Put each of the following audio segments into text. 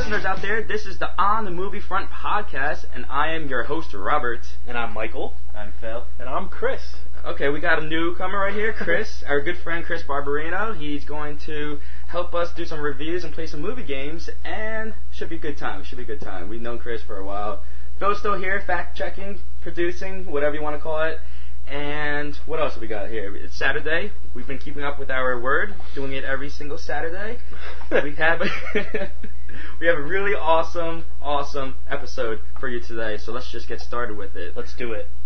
to all our listeners out there. This is the On the Movie Front podcast, and I am your host, Robert. And I'm Michael. I'm Phil. And I'm Chris. Okay, we got a newcomer right here, Chris, our good friend Chris Barbarino. He's going to help us do some reviews and play some movie games, and should be a good time. Should be a good time. We've known Chris for a while. Phil's still here, fact checking, producing, whatever you want to call it. And what else have we got here? It's Saturday. We've been keeping up with our word, doing it every single Saturday. we have a we have a really awesome, awesome episode for you today. So let's just get started with it. Let's do it.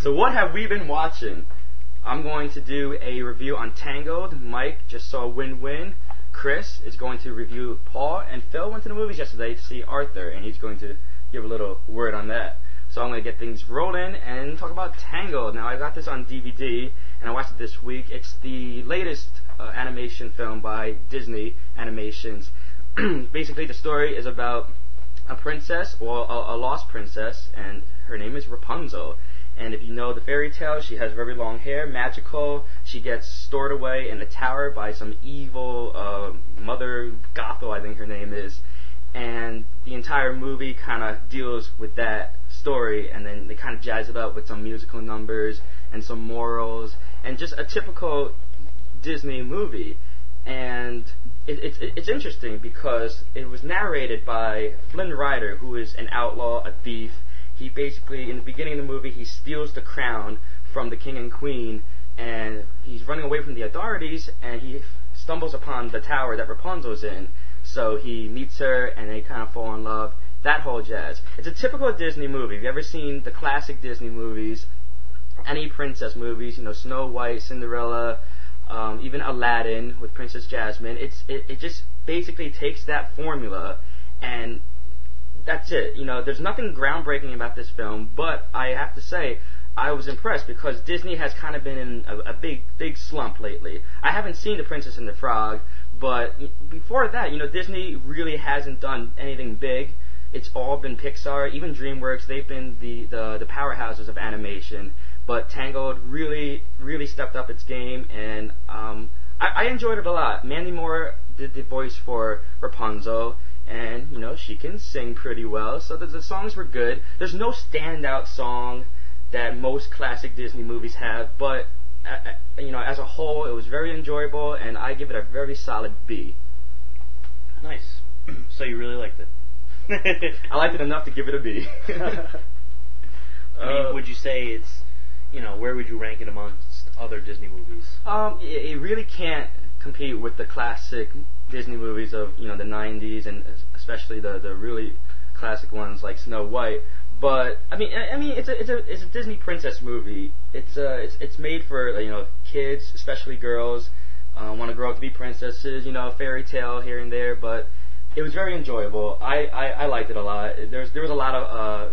So what have we been watching? I'm going to do a review on Tangled. Mike just saw Win Win. Chris is going to review Paul, and Phil went to the movies yesterday to see Arthur, and he's going to give a little word on that. So I'm going to get things rolling and talk about Tangled. Now, I got this on DVD, and I watched it this week. It's the latest uh, animation film by Disney Animations. Basically, the story is about a princess, or a, a lost princess, and her name is Rapunzel. And if you know the fairy tale, she has very long hair, magical. She gets stored away in a tower by some evil uh, mother Gothel, I think her name is. And the entire movie kind of deals with that story, and then they kind of jazz it up with some musical numbers and some morals, and just a typical Disney movie. And it, it's it's interesting because it was narrated by Flynn Rider, who is an outlaw, a thief. He basically, in the beginning of the movie, he steals the crown from the king and queen, and he's running away from the authorities, and he stumbles upon the tower that Rapunzel's in. So he meets her, and they kind of fall in love that whole jazz. It's a typical Disney movie. If you've ever seen the classic Disney movies, any princess movies, you know, Snow White, Cinderella, um, even Aladdin with Princess Jasmine, it's it, it just basically takes that formula and that's it. You know, there's nothing groundbreaking about this film, but I have to say, I was impressed because Disney has kind of been in a, a big, big slump lately. I haven't seen The Princess and the Frog, but before that, you know, Disney really hasn't done anything big it's all been Pixar, even DreamWorks. They've been the, the, the powerhouses of animation. But Tangled really, really stepped up its game, and um, I, I enjoyed it a lot. Mandy Moore did the voice for Rapunzel, and you know she can sing pretty well. So the, the songs were good. There's no standout song that most classic Disney movies have, but uh, you know as a whole, it was very enjoyable, and I give it a very solid B. Nice. so you really liked it? I liked it enough to give it a B. I mean, uh, would you say it's, you know, where would you rank it amongst other Disney movies? Um, it, it really can't compete with the classic Disney movies of you know the '90s and especially the the really classic ones like Snow White. But I mean, I, I mean, it's a it's a it's a Disney princess movie. It's uh it's it's made for you know kids, especially girls, uh, want to grow up to be princesses. You know, fairy tale here and there, but it was very enjoyable. I, I, I liked it a lot. There's there was a lot of uh,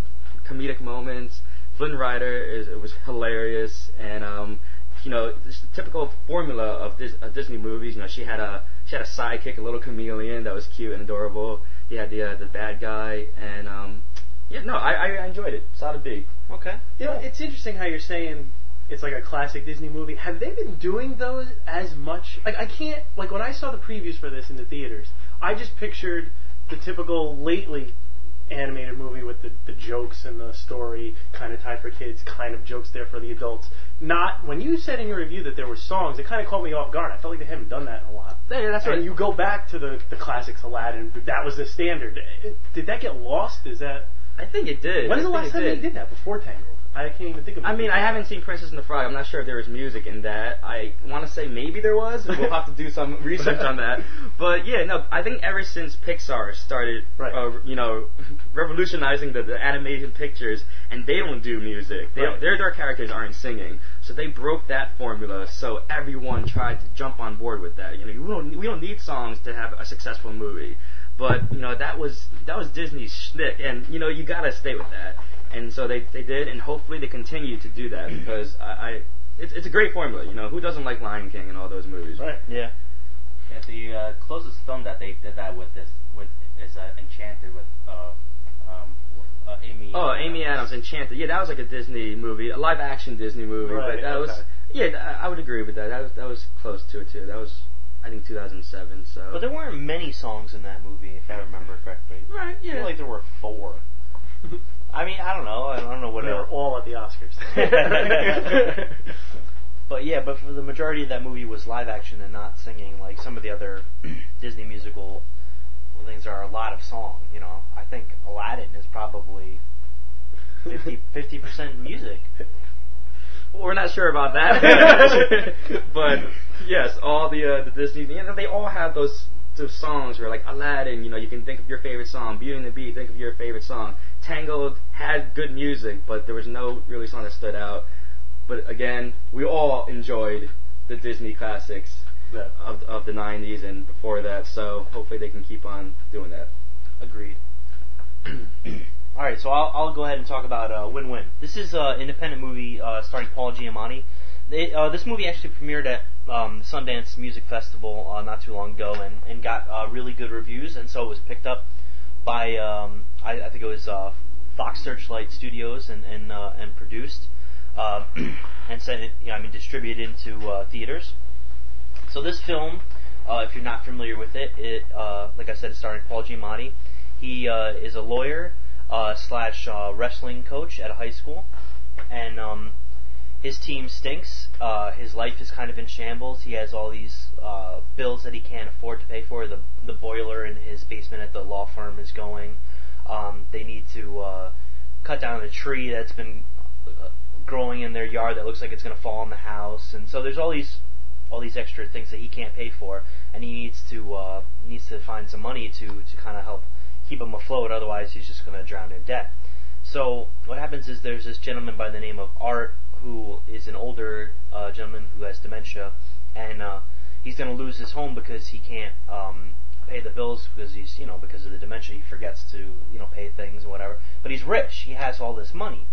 comedic moments. Flynn Rider is it was hilarious, and um, you know, this typical formula of, Dis- of Disney movies. You know, she had a she had a sidekick, a little chameleon that was cute and adorable. He had the uh, the bad guy, and um, yeah, no, I, I enjoyed it. Solid B. Okay. You know, it's interesting how you're saying it's like a classic Disney movie. Have they been doing those as much? Like, I can't. Like when I saw the previews for this in the theaters, I just pictured the typical lately animated movie with the, the jokes and the story kind of tied for kids, kind of jokes there for the adults. Not when you said in your review that there were songs, it kind of caught me off guard. I felt like they haven't done that in a while. Yeah, that's right. And you go back to the the classics, Aladdin. That was the standard. Did that get lost? Is that? I think it did. When's the last time did. they did that before Tangled? I can't even think of. I mean, I haven't seen Princess and the Frog. I'm not sure if there was music in that. I want to say maybe there was. We'll have to do some research on that. But yeah, no, I think ever since Pixar started, right. uh, you know, revolutionizing the, the animated pictures, and they don't do music. They right. their their characters aren't singing, so they broke that formula. So everyone tried to jump on board with that. You know, we don't we don't need songs to have a successful movie. But you know that was that was Disney's shtick, and you know you gotta stay with that and so they they did, and hopefully they continue to do that because I, I it's it's a great formula. You know, who doesn't like Lion King and all those movies? Right. Yeah. Yeah. The uh, closest film that they did that with this with is uh, Enchanted with uh, um, uh, Amy. Oh, Amy Adams, Enchanted. Yeah, that was like a Disney movie, a live action Disney movie. Right, but that okay. was yeah, I would agree with that. That was that was close to it too. That was I think 2007. So. But there weren't many songs in that movie, if I remember correctly. right, I yeah. feel like there were four. I mean, I don't know. I don't know what they were else. all at the Oscars. But yeah, but for the majority of that movie was live action and not singing like some of the other Disney musical things are a lot of song. You know, I think Aladdin is probably 50 percent music. We're not sure about that, but yes, all the uh, the Disney, you know, they all have those those songs where like Aladdin, you know, you can think of your favorite song. Beauty and the Beast, think of your favorite song. Tangled had good music, but there was no really song that stood out. But again, we all enjoyed the Disney classics Yeah. of of the '90s and before that. So hopefully they can keep on doing that. Agreed. All right, so I'll, I'll go ahead and talk about uh, Win Win. This is an independent movie uh, starring Paul Giamatti. They, uh, this movie actually premiered at um, Sundance Music Festival uh, not too long ago and, and got uh, really good reviews, and so it was picked up by um, I, I think it was uh, Fox Searchlight Studios and and, uh, and produced uh, and sent it, you know, I mean distributed into uh, theaters. So this film, uh, if you're not familiar with it, it uh, like I said, it's starring Paul Giamatti. He is a lawyer slash wrestling coach at a high school, and um, his team stinks. Uh, his life is kind of in shambles. He has all these uh, bills that he can't afford to pay for. The the boiler in his basement at the law firm is going. Um, they need to uh, cut down a tree that's been uh, growing in their yard that looks like it's going to fall on the house, and so there's all these all these extra things that he can't pay for, and he needs to uh, needs to find some money to to kind of help keep him afloat. Otherwise, he's just going to drown in debt. So what happens is there's this gentleman by the name of Art who is an older uh, gentleman who has dementia, and uh, he's going to lose his home because he can't um, pay the bills because he's you know because of the dementia he forgets to you know pay things and whatever. But he's rich. He has all this money,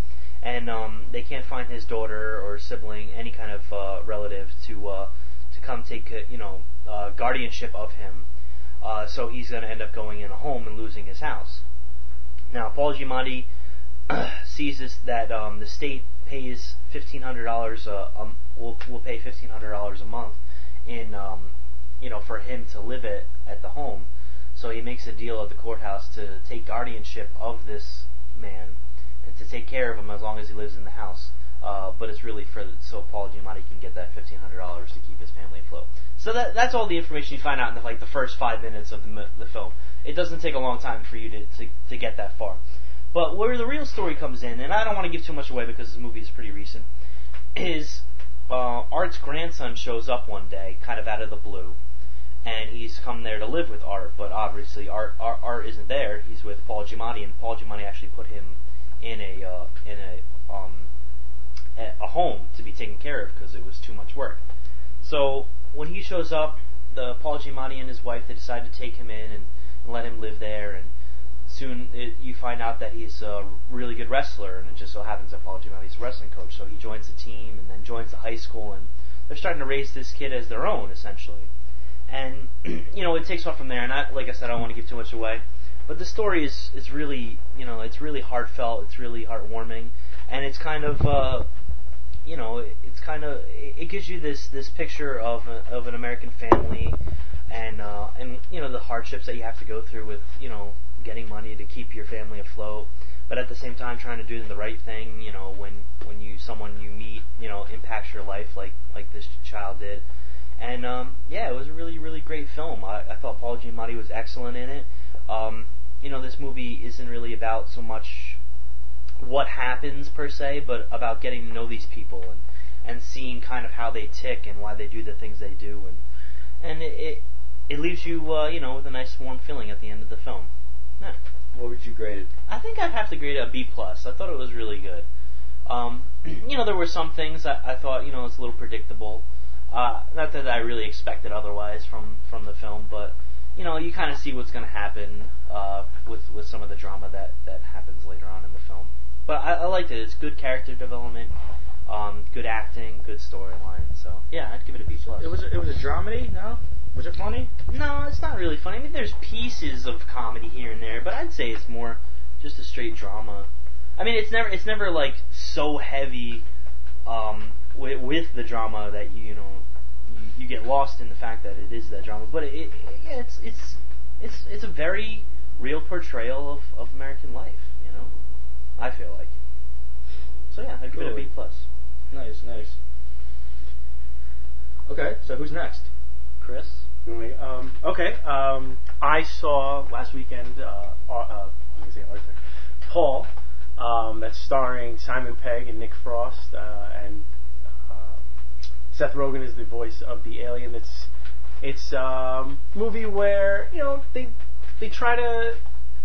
and um, they can't find his daughter or sibling, any kind of uh, relative to uh, to come take you know uh, guardianship of him. Uh, so he's going to end up going in a home and losing his house. Now Paul Giamatti sees this, that um, the state pays fifteen hundred dollars a um, will will pay fifteen hundred dollars a month in um, you know for him to live at at the home. So he makes a deal at the courthouse to take guardianship of this man and to take care of him as long as he lives in the house. Uh, but it's really for so Paul Giamatti can get that fifteen hundred dollars to keep his family afloat. So that that's all the information you find out in the, like the first five minutes of the the film. It doesn't take a long time for you to, to to get that far. But where the real story comes in, and I don't want to give too much away because this movie is pretty recent, is uh, Art's grandson shows up one day, kind of out of the blue, and he's come there to live with Art. But obviously, Art Art, Art isn't there. He's with Paul Giamatti, and Paul Giamatti actually put him in a uh, in a um, a home to be taken care of because it was too much work. So when he shows up, the Paul Giamatti and his wife they decide to take him in and, and let him live there. And soon it, you find out that he's a really good wrestler, and it just so happens that Paul Giamatti's a wrestling coach. So he joins the team and then joins the high school, and they're starting to raise this kid as their own essentially. And you know it takes off from there. And I, like I said, I don't want to give too much away. But the story is is really you know it's really heartfelt. It's really heartwarming, and it's kind of uh, you know, it- it's kind of it it gives you this this picture of a, of an American family, and uh, and you know the hardships that you have to go through with you know getting money to keep your family afloat, but at the same time trying to do the right thing. You know, when when you someone you meet, you know, impacts your life like like this child did, and um, yeah, it was a really really great film. I, I thought Paul Giamatti was excellent in it. Um, you know, this movie isn't really about so much what happens per se, but about getting to know these people and and seeing kind of how they tick and why they do the things they do, and and it it, it leaves you uh, you know with a nice warm feeling at the end of the film. Yeah. What would you grade it? I think I'd have to grade it a B plus. I thought it was really good. Um, you know, there were some things that I thought you know it's a little predictable. Uh, not that I really expected otherwise from from the film, but you know, you kind of see what's going to happen uh, with with some of the drama that that happens later on in the film. But I, I liked it. It's good character development, um, good acting, good storyline. So yeah, I'd give it a B plus. It was a, it was a dramedy. No, was it funny? No, it's not really funny. I mean, there's pieces of comedy here and there, but I'd say it's more just a straight drama. I mean, it's never it's never like so heavy um, with, with the drama that you you know you, you get lost in the fact that it is that drama. But it, it yeah, it's it's it's it's a very real portrayal of, of American life. You know, I feel like. So yeah, I give it a Cool. B plus. Nice, nice. Okay, so who's next? Chris. Um, okay. Um, I saw last weekend. Uh, Ar- uh, I'm gonna say Arthur. Paul. Um, that's starring Simon Pegg and Nick Frost, uh, and uh, Seth Rogen is the voice of the alien. It's it's um, movie where you know they they try to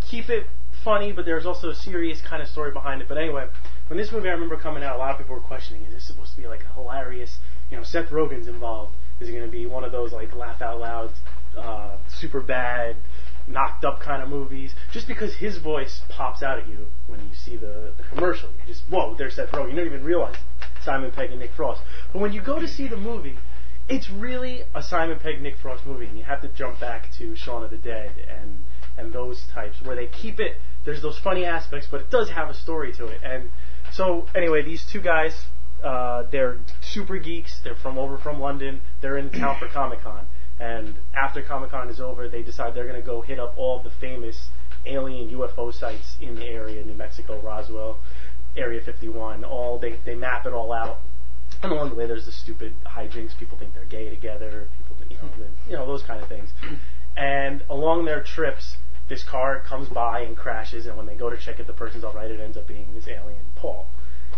keep it funny, but there's also a serious kind of story behind it. But anyway, when this movie I remember coming out, a lot of people were questioning: Is this supposed to be like a hilarious? You know, Seth Rogen's involved. Is it going to be one of those like laugh out loud, uh, super bad, knocked up kind of movies? Just because his voice pops out at you when you see the, the commercial, you just whoa, there's Seth Rogen. You don't even realize Simon Pegg and Nick Frost. But when you go to see the movie, it's really a Simon Pegg Nick Frost movie, and you have to jump back to Shaun of the Dead and and those types where they keep it. There's those funny aspects, but it does have a story to it. And so anyway, these two guys, uh, they're super geeks. They're from over from London. They're in town for Comic Con, and after Comic Con is over, they decide they're going to go hit up all the famous alien UFO sites in the area, New Mexico, Roswell, Area 51. All they they map it all out. And along the way, there's the stupid hijinks. People think they're gay together. People, you know, the, you know those kind of things. And along their trips, this car comes by and crashes. And when they go to check if the person's all right, it ends up being this alien, Paul.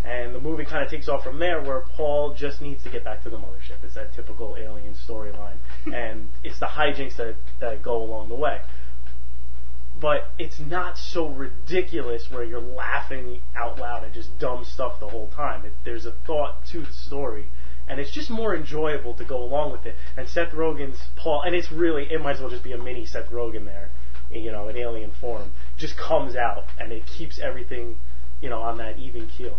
And the movie kind of takes off from there, where Paul just needs to get back to the mothership. It's that typical alien storyline, and it's the hijinks that that go along the way but it's not so ridiculous where you're laughing out loud at just dumb stuff the whole time. It, there's a thought to the story, and it's just more enjoyable to go along with it. And Seth Rogen's Paul, and it's really it might as well just be a mini Seth Rogen there, you know, in alien form, just comes out and it keeps everything, you know, on that even keel.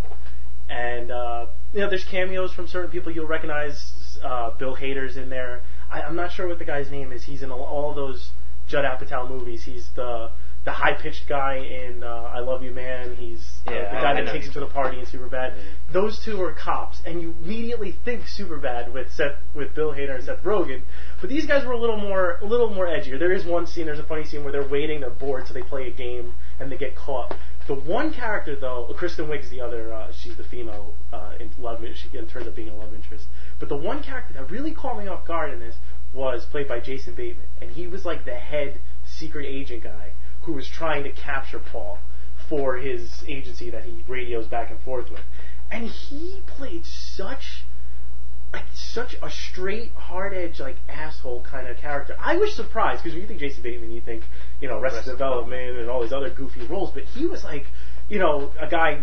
And uh, you know, there's cameos from certain people you'll recognize. Uh, Bill Hader's in there. I, I'm not sure what the guy's name is. He's in all, all those Judd Apatow movies. He's the the high pitched guy in uh, I Love You Man. He's uh, Yeah, the guy that know takes him to the party in Superbad. Those two are cops, and you immediately think Superbad with Seth with Bill Hader and Seth Rogen. But these guys were a little more a little more edgier. There is one scene. There's a funny scene where they're waiting. They're bored, so they play a game and they get caught. The one character though, Kristen Wiig's the other. Uh, she's the female uh, in love. She turns out being a love interest. But the one character that really caught me off guard in this was played by Jason Bateman, and he was like the head secret agent guy who was trying to capture Paul for his agency that he radios back and forth with. And he played such like such a straight, hard edge, like asshole kind of character. I was surprised because when you think Jason Bateman, you think you know Arrested Arrested Development and all these other goofy roles, but he was like you know a guy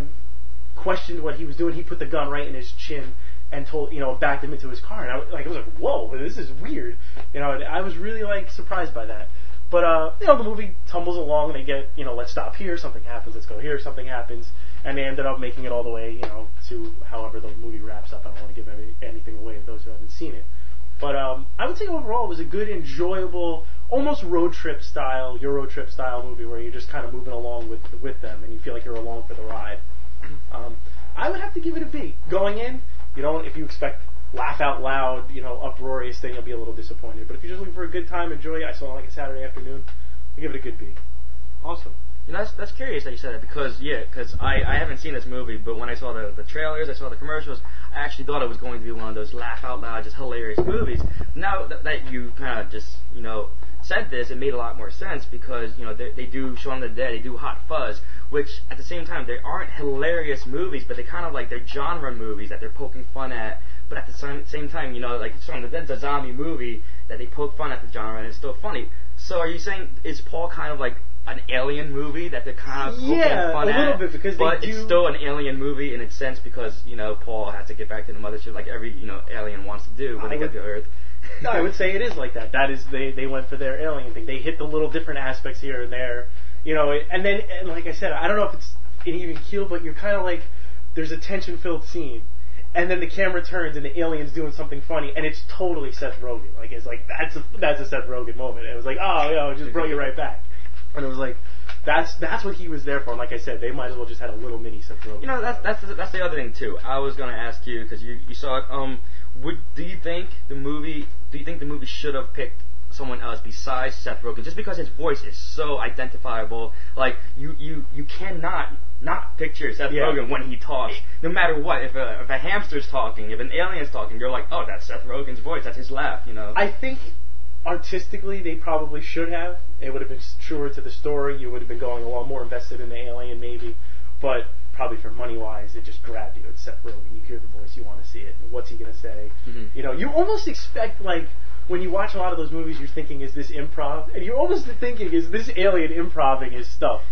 questioned what he was doing. He put the gun right in his chin and told you know backed him into his car, and I was like I was like whoa, this is weird. You know, I was really like surprised by that. But uh, you know, the movie tumbles along, and they get you know, let's stop here, something happens, let's go here, something happens, and they ended up making it all the way, you know, to however the movie wraps up. I don't want to give any, anything away to those who haven't seen it. But um, I would say overall it was a good, enjoyable, almost road trip style, Euro trip style movie where you're just kind of moving along with with them, and you feel like you're along for the ride. Um, I would have to give it a B. Going in, you don't if you expect laugh out loud, you know, uproarious thing, you'll be a little disappointed. But if you're just looking for a good time, enjoy it. I saw it like a Saturday afternoon. I give it a good B. Awesome. You know, that's that's curious that you said that because yeah, because I, I haven't seen this movie, but when I saw the the trailers, I saw the commercials, I actually thought it was going to be one of those laugh out loud, just hilarious movies. Now that, that you kind of just you know said this, it made a lot more sense because you know they, they do Shaun of the Dead, they do Hot Fuzz, which at the same time they aren't hilarious movies, but they kind of like they're genre movies that they're poking fun at. But at the same, same time, you know, like Shaun of the Dead's a zombie movie that they poke fun at the genre and it's still funny. So are you saying is Paul kind of like an alien movie that they're kind of Yeah, fun a at? little bit, because they but do- it's still an alien movie in its sense because you know Paul has to get back to the mothership like every you know alien wants to do when I they would- get to Earth. No, I would say it is like that. That is they they went for their alien thing. They hit the little different aspects here and there, you know. And then and like I said, I don't know if it's an even keel, but you're kind of like there's a tension filled scene, and then the camera turns and the alien's doing something funny, and it's totally Seth Rogen. Like it's like that's a that's a Seth Rogen moment. It was like oh yo, it just brought you right back, and it was like. That's that's what he was there for. And like I said, they might as well just had a little mini Seth Rogen. You know that's that's that's the other thing too. I was gonna ask you because you you saw it. Um, would do you think the movie? Do you think the movie should have picked someone else besides Seth Rogen? Just because his voice is so identifiable, like you you you cannot not picture Seth Yeah. Rogen when he talks, no matter what. If a if a hamster's talking, if an alien's talking, you're like, oh, that's Seth Rogen's voice. That's his laugh. You know. I think artistically they probably should have. It would have been truer to the story. You would have been going along more invested in the alien, maybe. But probably for money wise, it just grabbed you. It's Seth Rogen. You hear the voice, you want to see it. What's he gonna say? Mhm. You know, you almost expect like when you watch a lot of those movies, you're thinking, is this improv? And you're almost thinking, is this alien improving his stuff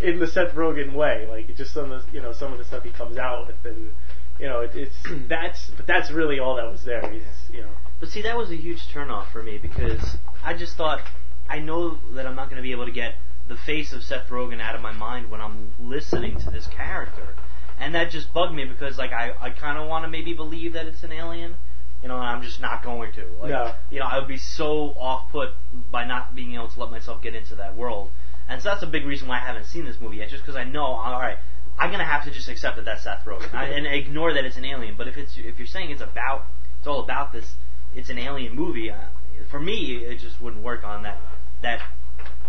in the Seth Rogen way? Like just some of the, you know some of the stuff he comes out with, and you know it, it's that's but that's really all that was there. He's you know. But see, that was a huge turnoff for me because I just thought I know that I'm not going to be able to get the face of Seth Rogen out of my mind when I'm listening to this character, and that just bugged me because like I I kind of want to maybe believe that it's an alien, you know, and I'm just not going to. Like, No. You know, I would be so off put by not being able to let myself get into that world, and so that's a big reason why I haven't seen this movie yet, just because I know all right. I'm gonna have to just accept that that's Seth Rogen I, and ignore that it's an alien. But if it's if you're saying it's about it's all about this it's an alien movie. Uh, for me, it just wouldn't work on that. That,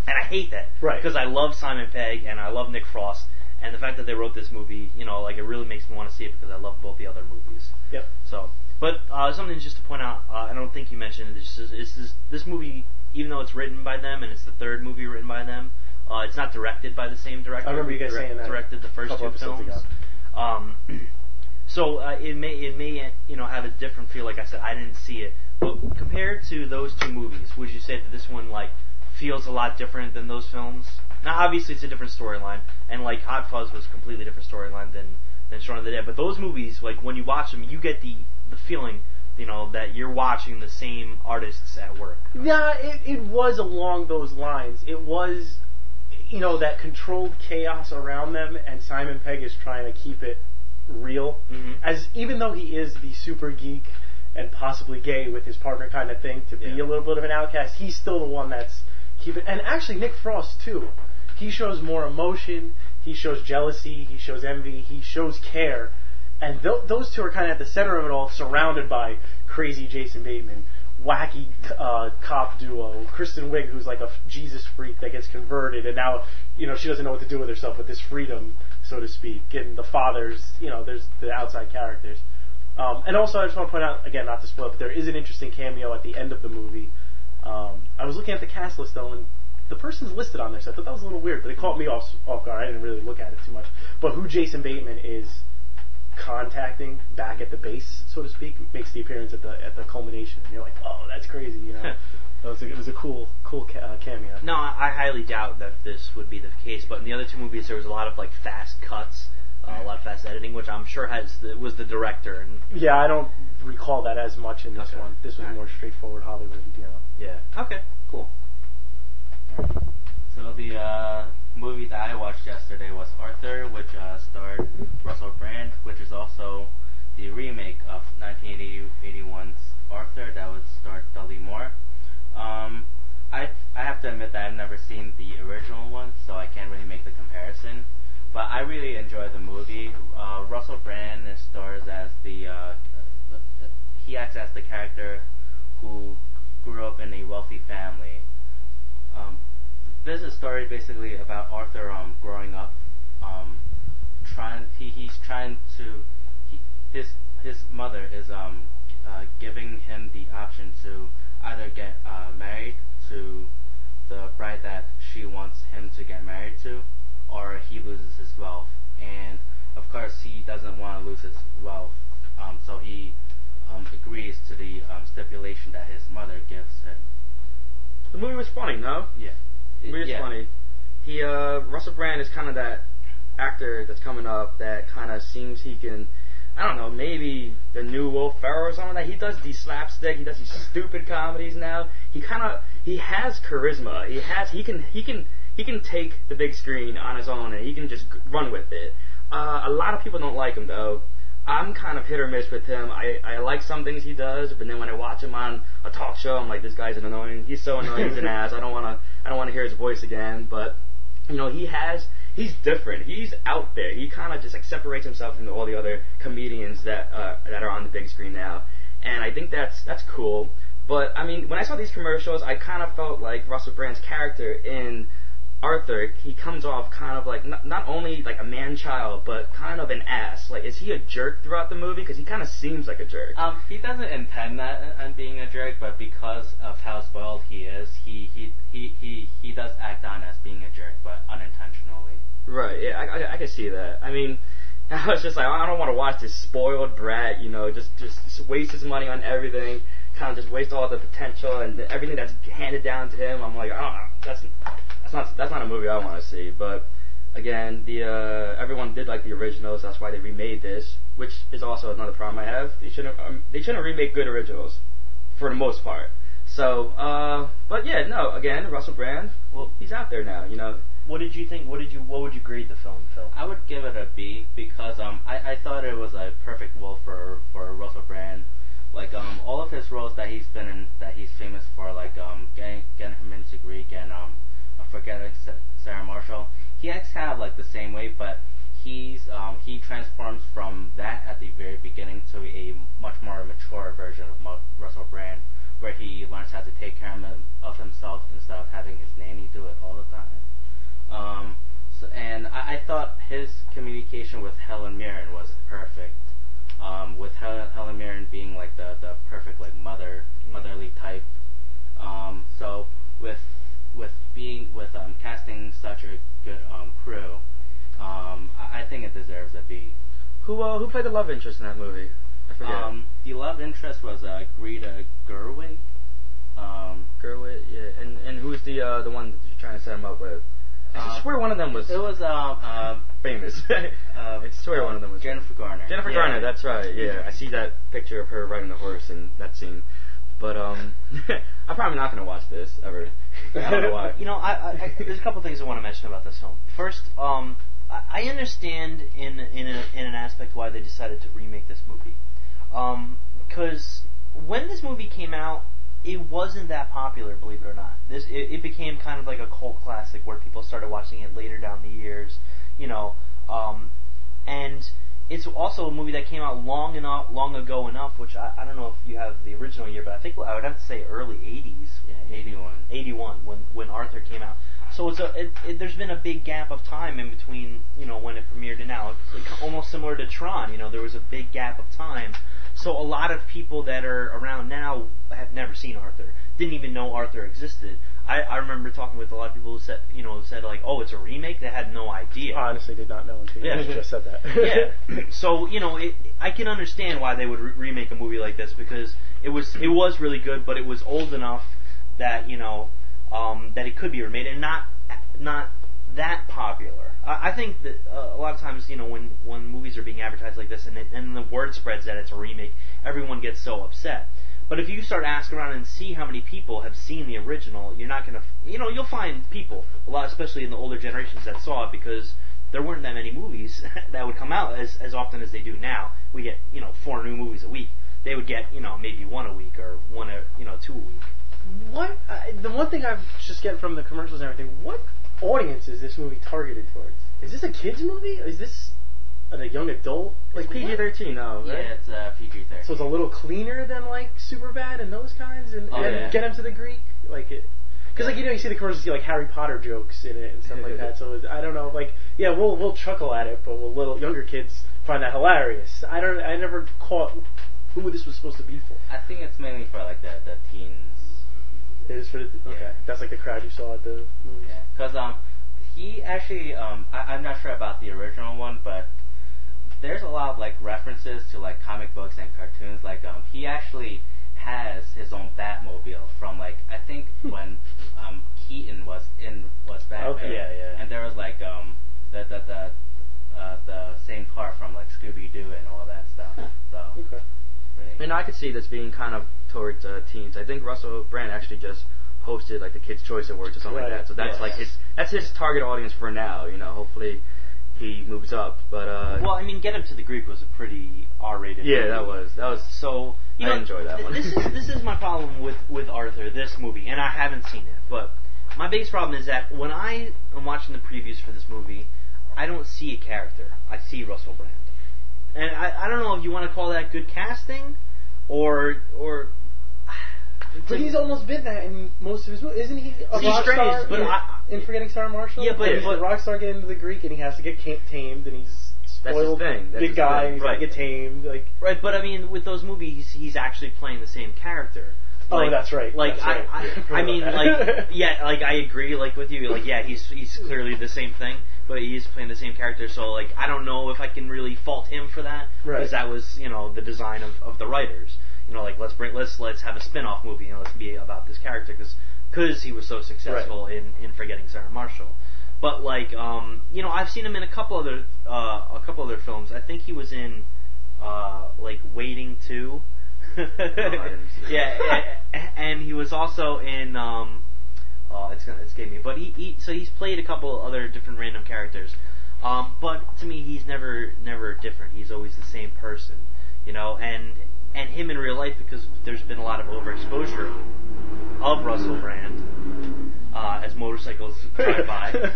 and I hate that Right. because I love Simon Pegg and I love Nick Frost, and the fact that they wrote this movie, you know, like it really makes me want to see it because I love both the other movies. Yep. So, but uh, something just to point out, uh, I don't think you mentioned it. Is, is, is this, this movie, even though it's written by them and it's the third movie written by them, uh, it's not directed by the same director. I remember you guys direct- saying that Directed the first two films. ago. Um, so uh, it may it may you know have a different feel. Like I said, I didn't see it, but compared to those two movies, would you say that this one like feels a lot different than those films? Now, obviously, it's a different storyline, and like Hot Fuzz was a completely different storyline than than Shaun of the Dead. But those movies, like when you watch them, you get the the feeling, you know, that you're watching the same artists at work. Yeah, it, it was along those lines. It was, you know, that controlled chaos around them, and Simon Pegg is trying to keep it real. Mhm. As even though he is the super geek and possibly gay with his partner kind of thing, to be Yeah. a little bit of an outcast, he's still the one that's keeping. And actually, Nick Frost too. He shows more emotion. He shows jealousy. He shows envy. He shows care. And th- those two are kind of at the center of it all, surrounded by crazy Jason Bateman, wacky uh, cop duo, Kristen Wiig, who's like a f- Jesus freak that gets converted, and now you know she doesn't know what to do with herself with this freedom, so to speak. And the fathers, you know, there's the outside characters. Um, and also, I just want to point out again, not to spoil, but there is an interesting cameo at the end of the movie. Um, I was looking at the cast list though, and the person's listed on there, so I thought that was a little weird, but it caught me off off guard. I didn't really look at it too much. But who Jason Bateman is contacting back at the base, so to speak, makes the appearance at the at the culmination, and you're like, oh, that's crazy, you know. that was a, it was a cool cool ca- uh, cameo. No, I I highly doubt that this would be the case. But in the other two movies, there was a lot of like fast cuts, uh, a lot of fast editing, which I'm sure has the, was the director. And Yeah, I don't recall that as much in this Okay. one. This was Alright. more straightforward Hollywood, you know. yeah, okay, cool. So the uh, movie that I watched yesterday was Arthur, which uh, starred Russell Brand, which is also the remake of 1981's Arthur that would star Dudley Moore. Um, I I have to admit that I've never seen the original one, so I can't really make the comparison. But I really enjoy the movie. Uh, Russell Brand stars as the uh, he acts as the character who grew up in a wealthy family. Um, this is a story basically about Arthur um, growing up, um, trying he, he's trying to he, his his mother is um, uh, giving him the option to either get uh, married to the bride that she wants him to get married to, or he loses his wealth. And of course, he doesn't want to lose his wealth, um, so he um, agrees to the um, stipulation that his mother gives him. The movie was funny, no? Yeah. The movie was yeah. funny. He, uh, Russell Brand is kind of that actor that's coming up that kind of seems he can, I don't know, maybe the new Will Ferrell or something. Like that he does these slapstick, he does these stupid comedies now. He kind of, he has charisma. He has, he can, he can, he can take the big screen on his own and he can just run with it. Uh, a lot of people don't like him though. I'm kind of hit or miss with him. I, I like some things he does, but then when I watch him on a talk show, I'm like, this guy's an annoying. He's so annoying. He's an ass. I don't want to. I don't want to hear his voice again. But you know, he has. He's different. He's out there. He kind of just like separates himself from all the other comedians that uh, that are on the big screen now. and I think that's that's cool. But I mean, when I saw these commercials, I kind of felt like Russell Brand's character in Arthur, he comes off kind of like not, not only like a man child, but kind of an ass. Like, is he a jerk throughout the movie? Because he kind of seems like a jerk. Um, he doesn't intend that on being a jerk, but because of how spoiled he is, he he he he, he does act on as being a jerk, but unintentionally. Right. Yeah, I, I, I can see that. I mean, I was just like, I don't want to watch this spoiled brat. You know, just just, waste his money on everything. Kind of just waste all the potential and everything that's handed down to him. I'm like, oh, that's that's not that's not a movie I want to see. But again, the uh, everyone did like the originals. That's why they remade this, which is also another problem I have. They shouldn't um, they shouldn't remake good originals for the most part. So, uh, but yeah, no. Again, Russell Brand. Well, he's out there now. You know. What did you think? What did you? What would you grade the film, Phil? I would give it a B because um I, I thought it was a perfect role for for Russell Brand. Like um all of his roles that he's been in that he's famous for, like um getting getting him into Greek and um forgetting Sarah Marshall. He acts kind of like the same way, but he's um, he transforms from that at the very beginning to a much more mature version of Mo- Russell Brand, where he learns how to take care of himself instead of having his nanny do it all the time. Um, so, and I, I thought his communication with Helen Mirren was perfect. Um, with Hel- Helen Mirren being like the, the perfect like mother motherly type. Um, so with with being with um, casting such a good um, crew, um, I, I think it deserves a B. Who uh, who played the love interest in that movie? I forget. Um, the love interest was uh, Greta Gerwig. Um, Gerwig, yeah, and and who's the uh, the one that you're trying to set him up with? I Uh, swear one of them was it was um uh, famous. uh, I swear one of them was Jennifer Garner. Jennifer Yeah. Garner, that's right. Yeah, I see that picture of her riding the horse in that scene. But um, I'm probably not gonna watch this ever. I don't know why. You know, I, I, I, there's a couple things I want to mention about this film. First, um, I, I understand in in, a, in an aspect why they decided to remake this movie, Um because when this movie came out, it wasn't that popular, believe it or not. This it, it became kind of like a cult classic where people started watching it later down the years, you know, um, and it's also a movie that came out long enough, long ago enough, which I, I don't know if you have the original year, but I think I would have to say early '80s. Yeah, 81. 81 when when Arthur came out. So it's a it, it, there's been a big gap of time in between you know when it premiered and now. It's like almost similar to Tron. You know there was a big gap of time. So a lot of people that are around now have never seen Arthur, didn't even know Arthur existed. I, I remember talking with a lot of people who said you know said like oh it's a remake. They had no idea. I honestly did not know until you just said that. yeah. So you know, it, I can understand why they would re- remake a movie like this because it was it was really good, but it was old enough that you know um, that it could be remade and not not that popular. I, I think that uh, a lot of times you know when when movies are being advertised like this and it, and the word spreads that it's a remake, everyone gets so upset. But if you start asking around and see how many people have seen the original, you're not gonna, f- you know, you'll find people a lot, especially in the older generations that saw it because there weren't that many movies that would come out as as often as they do now. We get you know four new movies a week. They would get you know maybe one a week or one a you know two a week. What uh, the one thing I've just getting from the commercials and everything? What audience is this movie targeted towards? Is this a kids movie? Is this a young adult? Like? PG-13, no, Yeah, it's uh, PG-13. So it's a little cleaner than like Superbad and those kinds, and, Oh, and yeah. get him to the Greek, like it. Because like you know you see the commercials, you see like Harry Potter jokes in it and stuff like that. So I don't know, like yeah, we'll we'll chuckle at it, but will little younger kids find that hilarious? I don't. I never caught who this was supposed to be for. I think it's mainly for like the the teens. It is for the okay. Yeah. That's like the crowd you saw at the movies. Yeah, because um, he actually um, I, I'm not sure about the original one, but there's a lot of like references to like comic books and cartoons. Like um, he actually has his own Batmobile from like I think when um Keaton was in was Batman. Okay. Yeah, yeah. And there was like um the the the uh, the same car from like Scooby Doo and all that stuff. So Okay. really- And I could see this being kind of towards uh, teens. I think Russell Brand actually just hosted like the Kids Choice Awards or something like that. So that's Yeah. like his that's his target audience for now. You know, hopefully he moves up. But uh, Well, I mean, Get Him to the Greek was a pretty R-rated. yeah, movie. that was that was. So you I know, enjoy that one. this is this is my problem with with Arthur, this movie, and I haven't seen it. But my biggest problem is that when I am watching the previews for this movie, I don't see a character. I see Russell Brand, and I I don't know if you want to call that good casting, or or. But he's almost been that in most of his movies, isn't he? A He's rock strange, star but in, I- in Forgetting Sarah Marshall. Yeah, but- he's but- rock star getting into the Greek, and he has to get tamed, and he's That's his spoiled thing. That's big his guy, thing. he's Right. to get tamed. Like, Right, but I mean, with those movies, he's actually playing the same character. Oh, Like- that's right. Like That's I, right. I, Yeah. I mean, like yeah, like I agree, like with you, like yeah, he's he's clearly the same thing, but he's playing the same character. So like, I don't know if I can really fault him for that Right. because that was you know the design of, of the writers. You know, like let's bring let's let's have a spin-off movie. You know, let's be about this character because because he was so successful in in Forgetting Sarah Marshall. But like, um, you know, I've seen him in a couple other uh, a couple other films. I think he was in uh, like Waiting Two. I yeah, and he was also in. Um, oh, it's gonna escape me. But he, he so he's played a couple other different random characters. Um, but to me, he's never never different. He's always the same person, you know. And and him in real life because there's been a lot of overexposure of Russell Brand uh, as motorcycles drive by.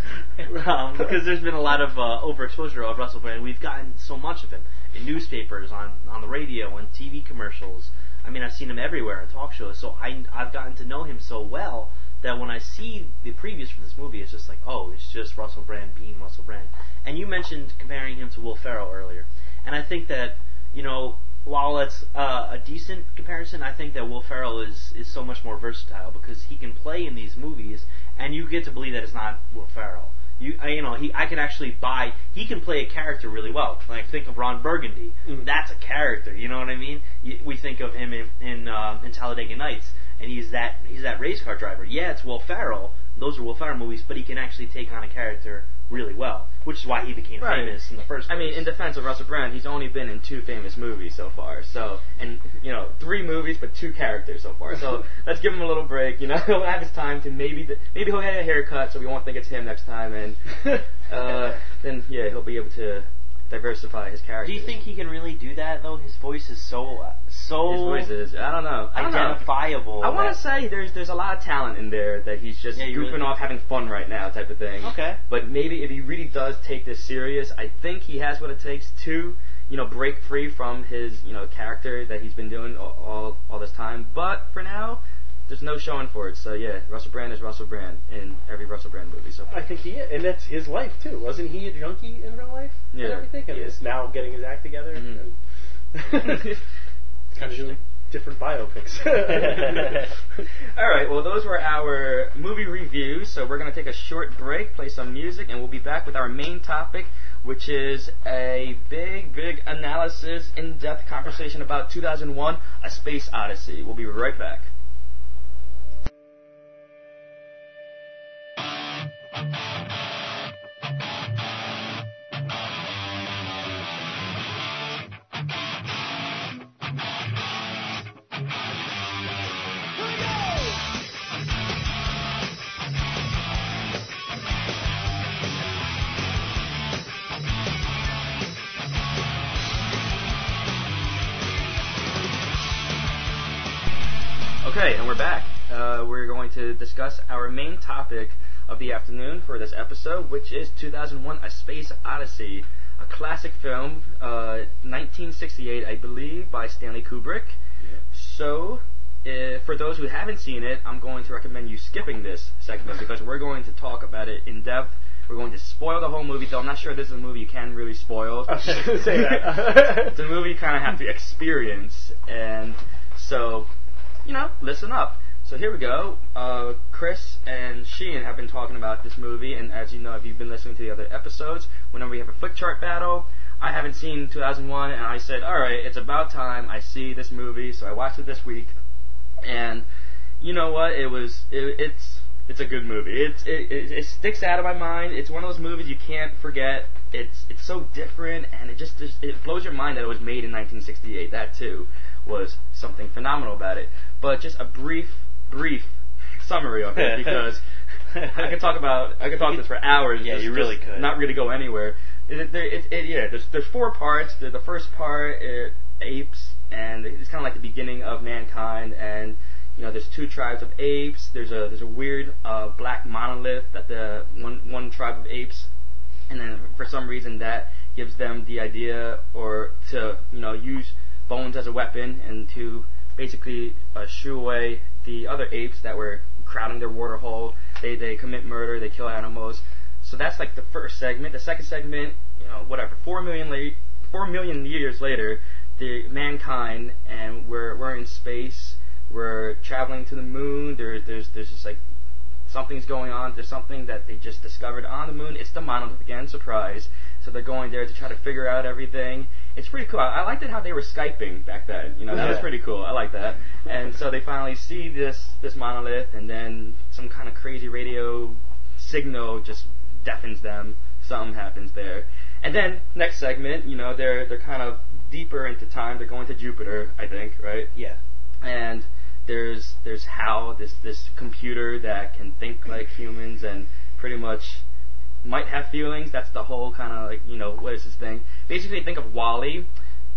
um, because there's been a lot of uh, overexposure of Russell Brand. We've gotten so much of him in newspapers, on on the radio, on TV commercials. I mean, I've seen him everywhere in talk shows. So I I've gotten to know him so well that when I see the previews for this movie, it's just like, oh, it's just Russell Brand being Russell Brand. And you mentioned comparing him to Will Ferrell earlier, and I think that you know while it's uh, a decent comparison, I think that Will Ferrell is is so much more versatile because he can play in these movies, and you get to believe that it's not Will Ferrell. You, uh, you know, he I can actually buy. He can play a character really well. Like think of Ron Burgundy. Mhm. That's a character. You know what I mean? You, we think of him in in, uh, in Talladega Nights, and he's that he's that race car driver. Yeah, it's Will Ferrell. Those are Will Ferrell movies, but he can actually take on a character really well, which is why he became Right. famous in the first I mean, in defense of Russell Brand, he's only been in two famous movies so far. So, and you know, three movies but two characters so far. So let's give him a little break. You know, he'll have his time to maybe maybe he'll get a haircut, so we won't think it's him next time, and uh, then yeah, he'll be able to diversify his character. Do you think he can really do that though? His voice is so uh, so his voice is? I don't know. I don't know. identifiable. I want to say there's there's a lot of talent in there that he's just Yeah, goofing really- off, having fun right now, type of thing. Okay. But maybe if he really does take this serious, I think he has what it takes to, you know, break free from his, you know, character that he's been doing all all, all this time. But for now, there's no showing for it. So yeah, Russell Brand is Russell Brand in every Russell Brand movie. So I think he is, and that's his life too. Wasn't he a junkie in real life? Yeah, and everything, and he is is. now getting his act together Mhm. and kind of doing different biopics. All right, well, those were our movie reviews. So we're going to take a short break, play some music, and we'll be back with our main topic, which is a big, big analysis, in depth conversation about 2001 A Space Odyssey. We'll be right back. Okay, and we're back. Uh, we're going to discuss our main topic of the afternoon for this episode, which is 2001 A Space Odyssey, a classic film, uh, 1968, I believe, by Stanley Kubrick. So, uh, for those who haven't seen it, I'm going to recommend you skipping this segment because we're going to talk about it in depth. We're going to spoil the whole movie, though I'm not sure this is a movie you can really spoil. I was just say that. it's a movie you kind of have to experience, and so, you know, listen up. So here we go. Uh, Chris and Sheehan have been talking about this movie, and as you know, if you've been listening to the other episodes, whenever we have a flick chart battle, I haven't seen 2001, and I said, all right, it's about time I see this movie. So I watched it this week, and you know what? It was it, it's it's a good movie. It's it, it, it sticks out of my mind. It's one of those movies you can't forget. It's it's so different, and it just, just it blows your mind that it was made in 1968. That too was something phenomenal about it. But just a brief brief summary of it because I could talk about I could talk this for hours. Yeah, just- you really could. Not really go anywhere. It, it, it, yeah, there's there's four parts. The, the first part, it, apes, and it's kind of like the beginning of mankind. And you know, there's two tribes of apes. There's a there's a weird uh, black monolith that the one one tribe of apes, and then for some reason that gives them the idea or to you know use bones as a weapon and to basically uh, shoo away the other apes that were crowding their water hole. They they commit murder, they kill animals. So that's like the first segment. The second segment, you know, whatever, four million late, four million years later, the mankind and we're we're in space. We're traveling to the moon. There, there's there's just like something's going on. There's something that they just discovered on the moon. It's the monolith again, surprise. So they're going there to try to figure out everything. It's pretty cool. I, I liked it how they were skyping back then. You know, that was pretty cool. I like that. And so they finally see this this monolith, and then some kind of crazy radio signal just deafens them. Something happens there. And then next segment, you know, they're they're kind of deeper into time. They're going to Jupiter, I think, right? Yeah. and there's there's Hal, this this computer that can think like humans and pretty much might have feelings. That's the whole kind of like you know what is this thing? Basically, think of WALL-E,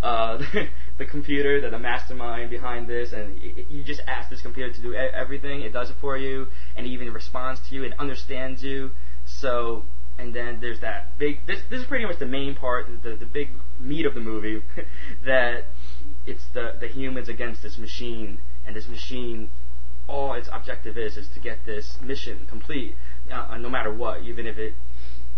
uh, the computer, that the mastermind behind this, and y- you just ask this computer to do everything. It does it for you, and it even responds to you. It understands you. So. And then there's that big. This this is pretty much the main part, the the big meat of the movie, that it's the the humans against this machine, and this machine, all its objective is is to get this mission complete, uh, no matter what, even if it,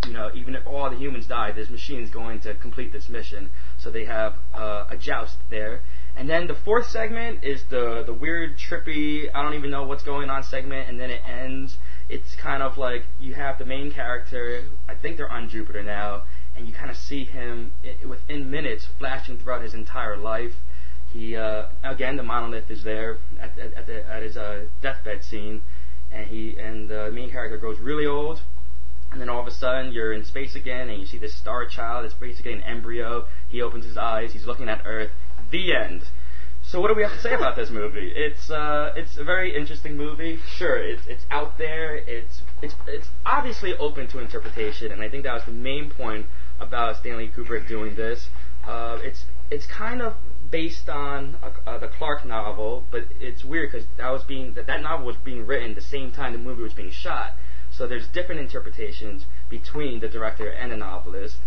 you know, even if all the humans die, this machine is going to complete this mission. So they have uh, a joust there, and then the fourth segment is the the weird, trippy, I don't even know what's going on segment, and then it ends. It's kind of like you have the main character. I think they're on Jupiter now, and you kind of see him i- within minutes flashing throughout his entire life. He uh, again the monolith is there at, at, at, the, at his uh, deathbed scene, and he and the main character grows really old, and then all of a sudden you're in space again, and you see this star child. It's basically an embryo. He opens his eyes. He's looking at Earth. The end. So what do we have to say about this movie? It's uh, it's a very interesting movie. Sure, it's it's out there. It's it's it's obviously open to interpretation, and I think that was the main point about Stanley Kubrick doing this. Uh, it's it's kind of based on uh, uh, the Clarke novel, but it's weird because that was being that, that novel was being written the same time the movie was being shot. So there's different interpretations between the director and the novelist.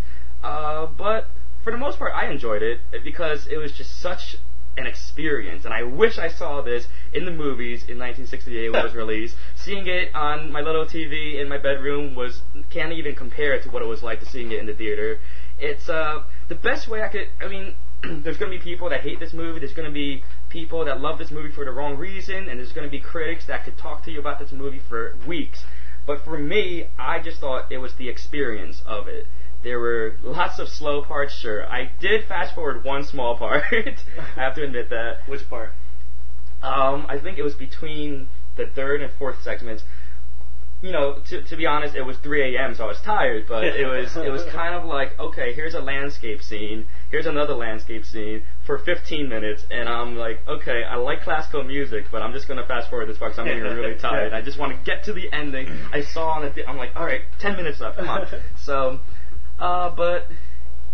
Uh, but for the most part, I enjoyed it because it was just such an experience, and I wish I saw this in the movies in 1968 when it was released. Seeing it on my little TV in my bedroom was can't even compare to what it was like to seeing it in the theater. It's uh, the best way I could. I mean, there's going to be people that hate this movie. There's going to be people that love this movie for the wrong reason, and there's going to be critics that could talk to you about this movie for weeks. But for me, I just thought it was the experience of it. There were lots of slow parts, sure. I did fast forward one small part. I have to admit that. Which part? Um, I think it was between the third and fourth segments. You know, to, to be honest, it was 3 a.m., so I was tired. But it was it was kind of like, okay, here's a landscape scene, here's another landscape scene for 15 minutes, and I'm like, okay, I like classical music, but I'm just gonna fast forward this part because I'm getting really tired. I just want to get to the ending. I saw on the, I'm like, all right, 10 minutes left, come on. So, uh, but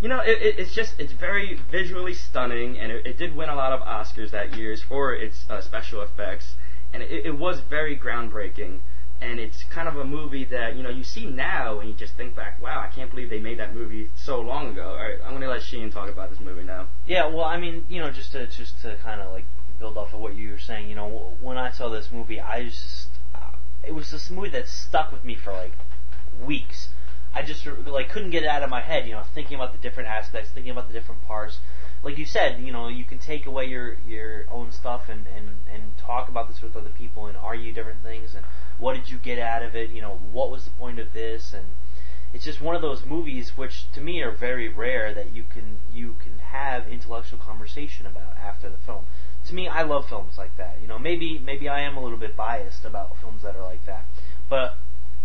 you know, it, it, it's just it's very visually stunning, and it, it did win a lot of Oscars that year for its uh, special effects, and it, it was very groundbreaking. And it's kind of a movie that you know you see now, and you just think back, wow, I can't believe they made that movie so long ago. All right, I'm gonna let Sheehan talk about this movie now. Yeah, well, I mean, you know, just to just to kind of like build off of what you were saying, you know, when I saw this movie, I just uh, it was this movie that stuck with me for like weeks. I just like couldn't get it out of my head, you know, thinking about the different aspects, thinking about the different parts. Like you said, you know, you can take away your your own stuff and and and talk about this with other people and argue different things and what did you get out of it? You know, what was the point of this? And it's just one of those movies which to me are very rare that you can you can have intellectual conversation about after the film. To me, I love films like that. You know, maybe maybe I am a little bit biased about films that are like that, but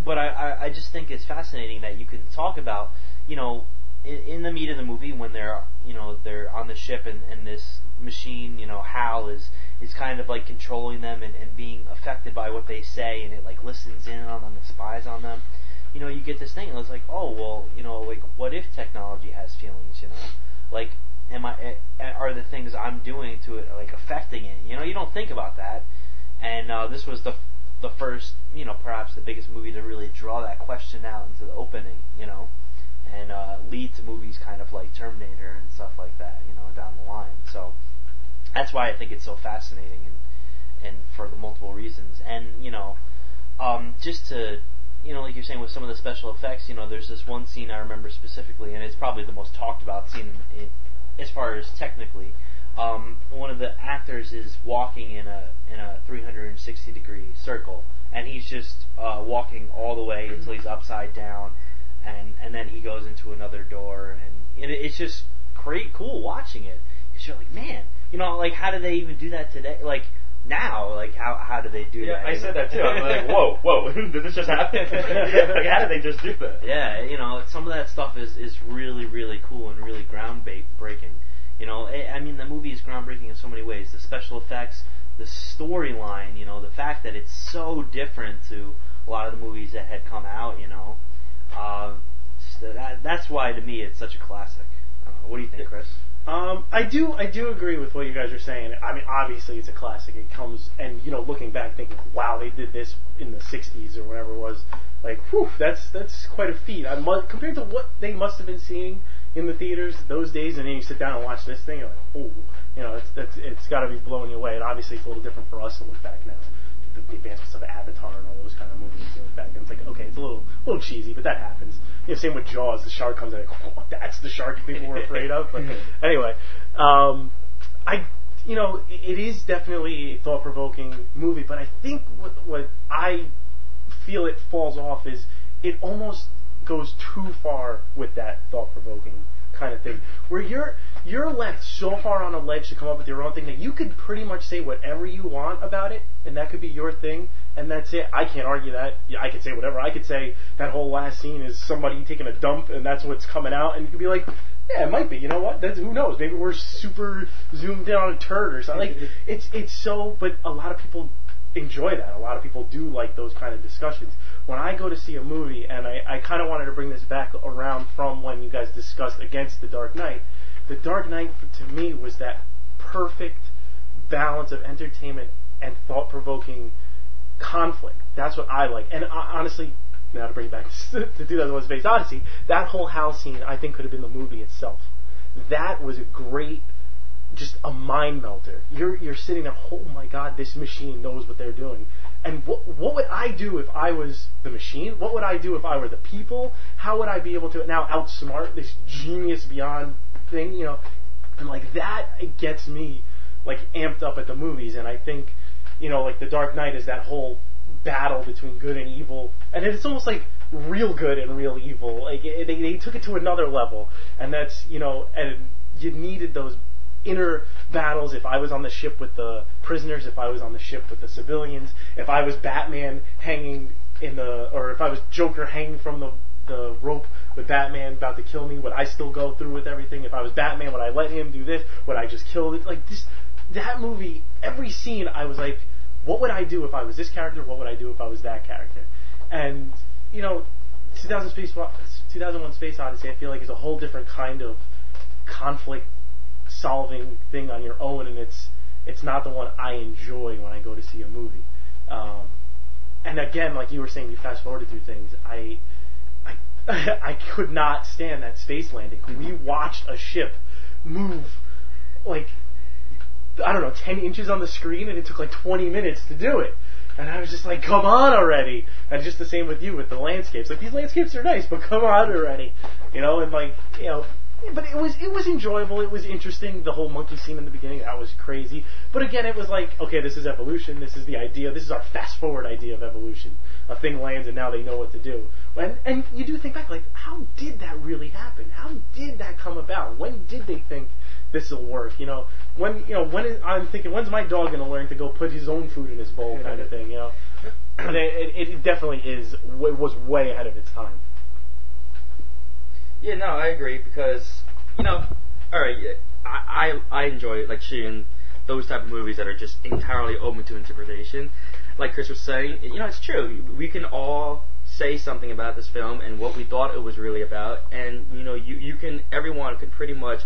but I, I, I just think it's fascinating that you can talk about you know in, in the meat of the movie when they're you know they're on the ship and, and this machine you know Hal is is kind of like controlling them and, and being affected by what they say and it like listens in on them and spies on them. You know you get this thing and it's like oh well you know like what if technology has feelings you know? Like am I eh, are the things I'm doing to it like affecting it? You know you don't think about that. And uh, this was the the first you know perhaps the biggest movie to really draw that question out into the opening you know? And uh, lead to movies kind of like Terminator and stuff like that, you know, down the line. So that's why I think it's so fascinating and and for the multiple reasons. And you know, um, just to you know, like you're saying with some of the special effects, you know, there's this one scene I remember specifically, and it's probably the most talked about scene in, as far as technically. Um, one of the actors is walking in a in a 360 degree circle, and he's just uh, walking all the way until he's upside down, and and then he goes into another door, and, and it's just great, cool watching it. Because you're like, man, you know, like how do they even do that today? Like now, like how how do they do Yeah, that? I said that too. I'm like, whoa, whoa, did this just happen? like, how did they just do that? Yeah, you know, some of that stuff is is really really cool and really groundbreaking. You know, I I mean, the movie is groundbreaking in so many ways. The special effects, the storyline, you know, the fact that it's so different to a lot of the movies that had come out. You know, uh, so that that's why to me it's such a classic. I what do you think, Chris? Um, I do, I do agree with what you guys are saying. I mean, obviously it's a classic. It comes, and you know, looking back, thinking, wow, they did this in the '60s or whatever it was. Like, whew, that's that's quite a feat. I mu- compared to what they must have been seeing in the theaters those days, and then you sit down and watch this thing, you're like, oh, you know, it's that's it's got to be blowing you away. And obviously, it's a little different for us to look back now. The, the advancements of Avatar and all those kind of movies, you back and it's like, okay, it's a little little cheesy, but that happens. You know, same with Jaws. The shark comes out, like, that's the shark people were afraid of. But anyway, um, I, you know, it, it is definitely a thought-provoking movie, but I think what what I feel it falls off is it almost goes too far with that thought-provoking kind of thing, where you're you're left so far on a ledge to come up with your own thing that you could pretty much say whatever you want about it, and that could be your thing, and that's it. I can't argue that. Yeah, I could say whatever. I could say that whole last scene is somebody taking a dump, and that's what's coming out, and you could be like, yeah, it might be. You know what? That's, who knows? Maybe we're super zoomed in on a turd or something. Like it's it's so, but a lot of people enjoy that. A lot of people do like those kind of discussions. When I go to see a movie, and I, I kind of wanted to bring this back around from when you guys discussed against The Dark Knight. The Dark Knight, to me, was that perfect balance of entertainment and thought-provoking conflict. That's what I like. And uh, honestly, now to bring it back to 2001 Space Odyssey, that whole Hal's scene I think could have been the movie itself. That was a great, just a mind melter. You're you're sitting there, oh my god, this machine knows what they're doing. And what what would I do if I was the machine? What would I do if I were the people? How would I be able to now outsmart this genius beyond thing? You know, and like that gets me like amped up at the movies. And I think you know, like the Dark Knight is that whole battle between good and evil, and it's almost like real good and real evil. Like it, they they took it to another level, and that's you know, and you needed those inner battles. If I was on the ship with the prisoners, if I was on the ship with the civilians, if I was Batman hanging in the, or if I was Joker hanging from the the rope Batman about to kill me, would I still go through with everything? If I was Batman, would I let him do this? Would I just kill it? Like this, that movie, every scene, I was like, what would I do if I was this character? What would I do if I was that character? And you know, 2000 Space, 2001 Space Odyssey, I feel like is a whole different kind of conflict solving thing on your own, and it's it's not the one I enjoy when I go to see a movie. Um, and again, like you were saying, you fast forwarded through things. I I could not stand that space landing. We watched a ship move like I don't know, 10 inches on the screen, and it took like 20 minutes to do it. And I was just like, come on already. And just the same with you with the landscapes. Like these landscapes are nice, but come on already. You know, and like, you know, but it was it was enjoyable. It was interesting. The whole monkey scene in the beginning that was crazy. But again, it was like, okay, this is evolution. This is the idea. This is our fast forward idea of evolution. A thing lands, and now they know what to do. And and you do think back, like, how did that really happen? How did that come about? When did they think this will work? You know, when you know when is, I'm thinking, when's my dog going to learn to go put his own food in his bowl, kind of thing. You know, and it, it, it definitely is. It was way ahead of its time. Yeah, no, I agree because you know, all right, I I, I enjoy it like Sheehan, those type of movies that are just entirely open to interpretation. Like Chris was saying, you know, it's true. We can all say something about this film and what we thought it was really about, and you know, you you can everyone can pretty much.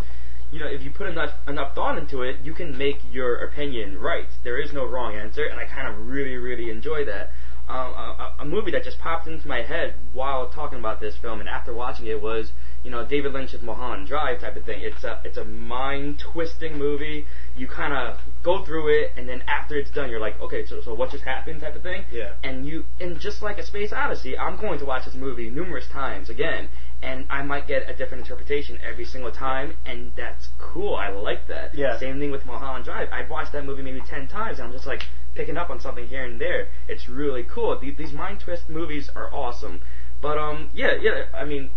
You know, if you put enough enough thought into it, you can make your opinion right. There is no wrong answer, and I kind of really, really enjoy that. Um, a, a movie that just popped into my head while talking about this film and after watching it was you know David Lynch's Mulholland Drive type of thing. It's a it's a mind twisting movie. You kind of go through it, and then after it's done, you're like, okay, so so what just happened type of thing. Yeah. And you and just like a Space Odyssey, I'm going to watch this movie numerous times again, and I might get a different interpretation every single time, and that's cool. I like that. Yeah. Same thing with Mulholland Drive. I've watched that movie maybe ten times, and I'm just like picking up on something here and there. It's really cool. These, these mind twist movies are awesome. But um, yeah, yeah. I mean,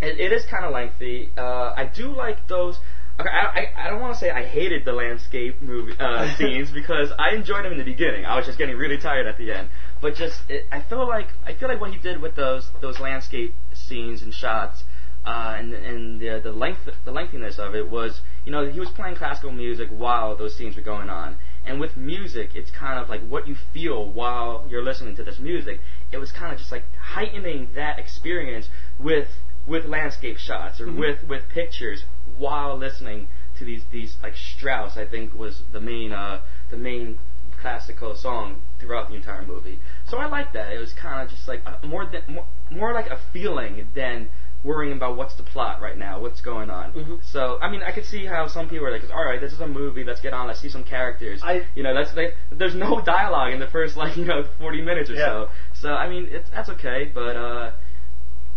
it, it is kind of lengthy. Uh, I do like those. Okay, I, I, I don't want to say I hated the landscape movie uh, scenes because I enjoyed them in the beginning. I was just getting really tired at the end. But just it, I feel like I feel like what he did with those those landscape scenes and shots uh, and and the the length the lengthiness of it was you know he was playing classical music while those scenes were going on. And with music, it's kind of like what you feel while you're listening to this music. It was kind of just like heightening that experience with with landscape shots or Mhm. with with pictures while listening to these these like Strauss. I think was the main uh, the main classical song throughout the entire movie. So I like that. It was kind of just like a, more than more, more like a feeling than worrying about what's the plot right now, what's going on. Mhm. So I mean, I could see how some people are like, all right, this is a movie. Let's get on. Let's see some characters. I- you know, that's like, there's no dialogue in the first like you know 40 minutes or Yeah. so. So I mean, it's that's okay. But uh,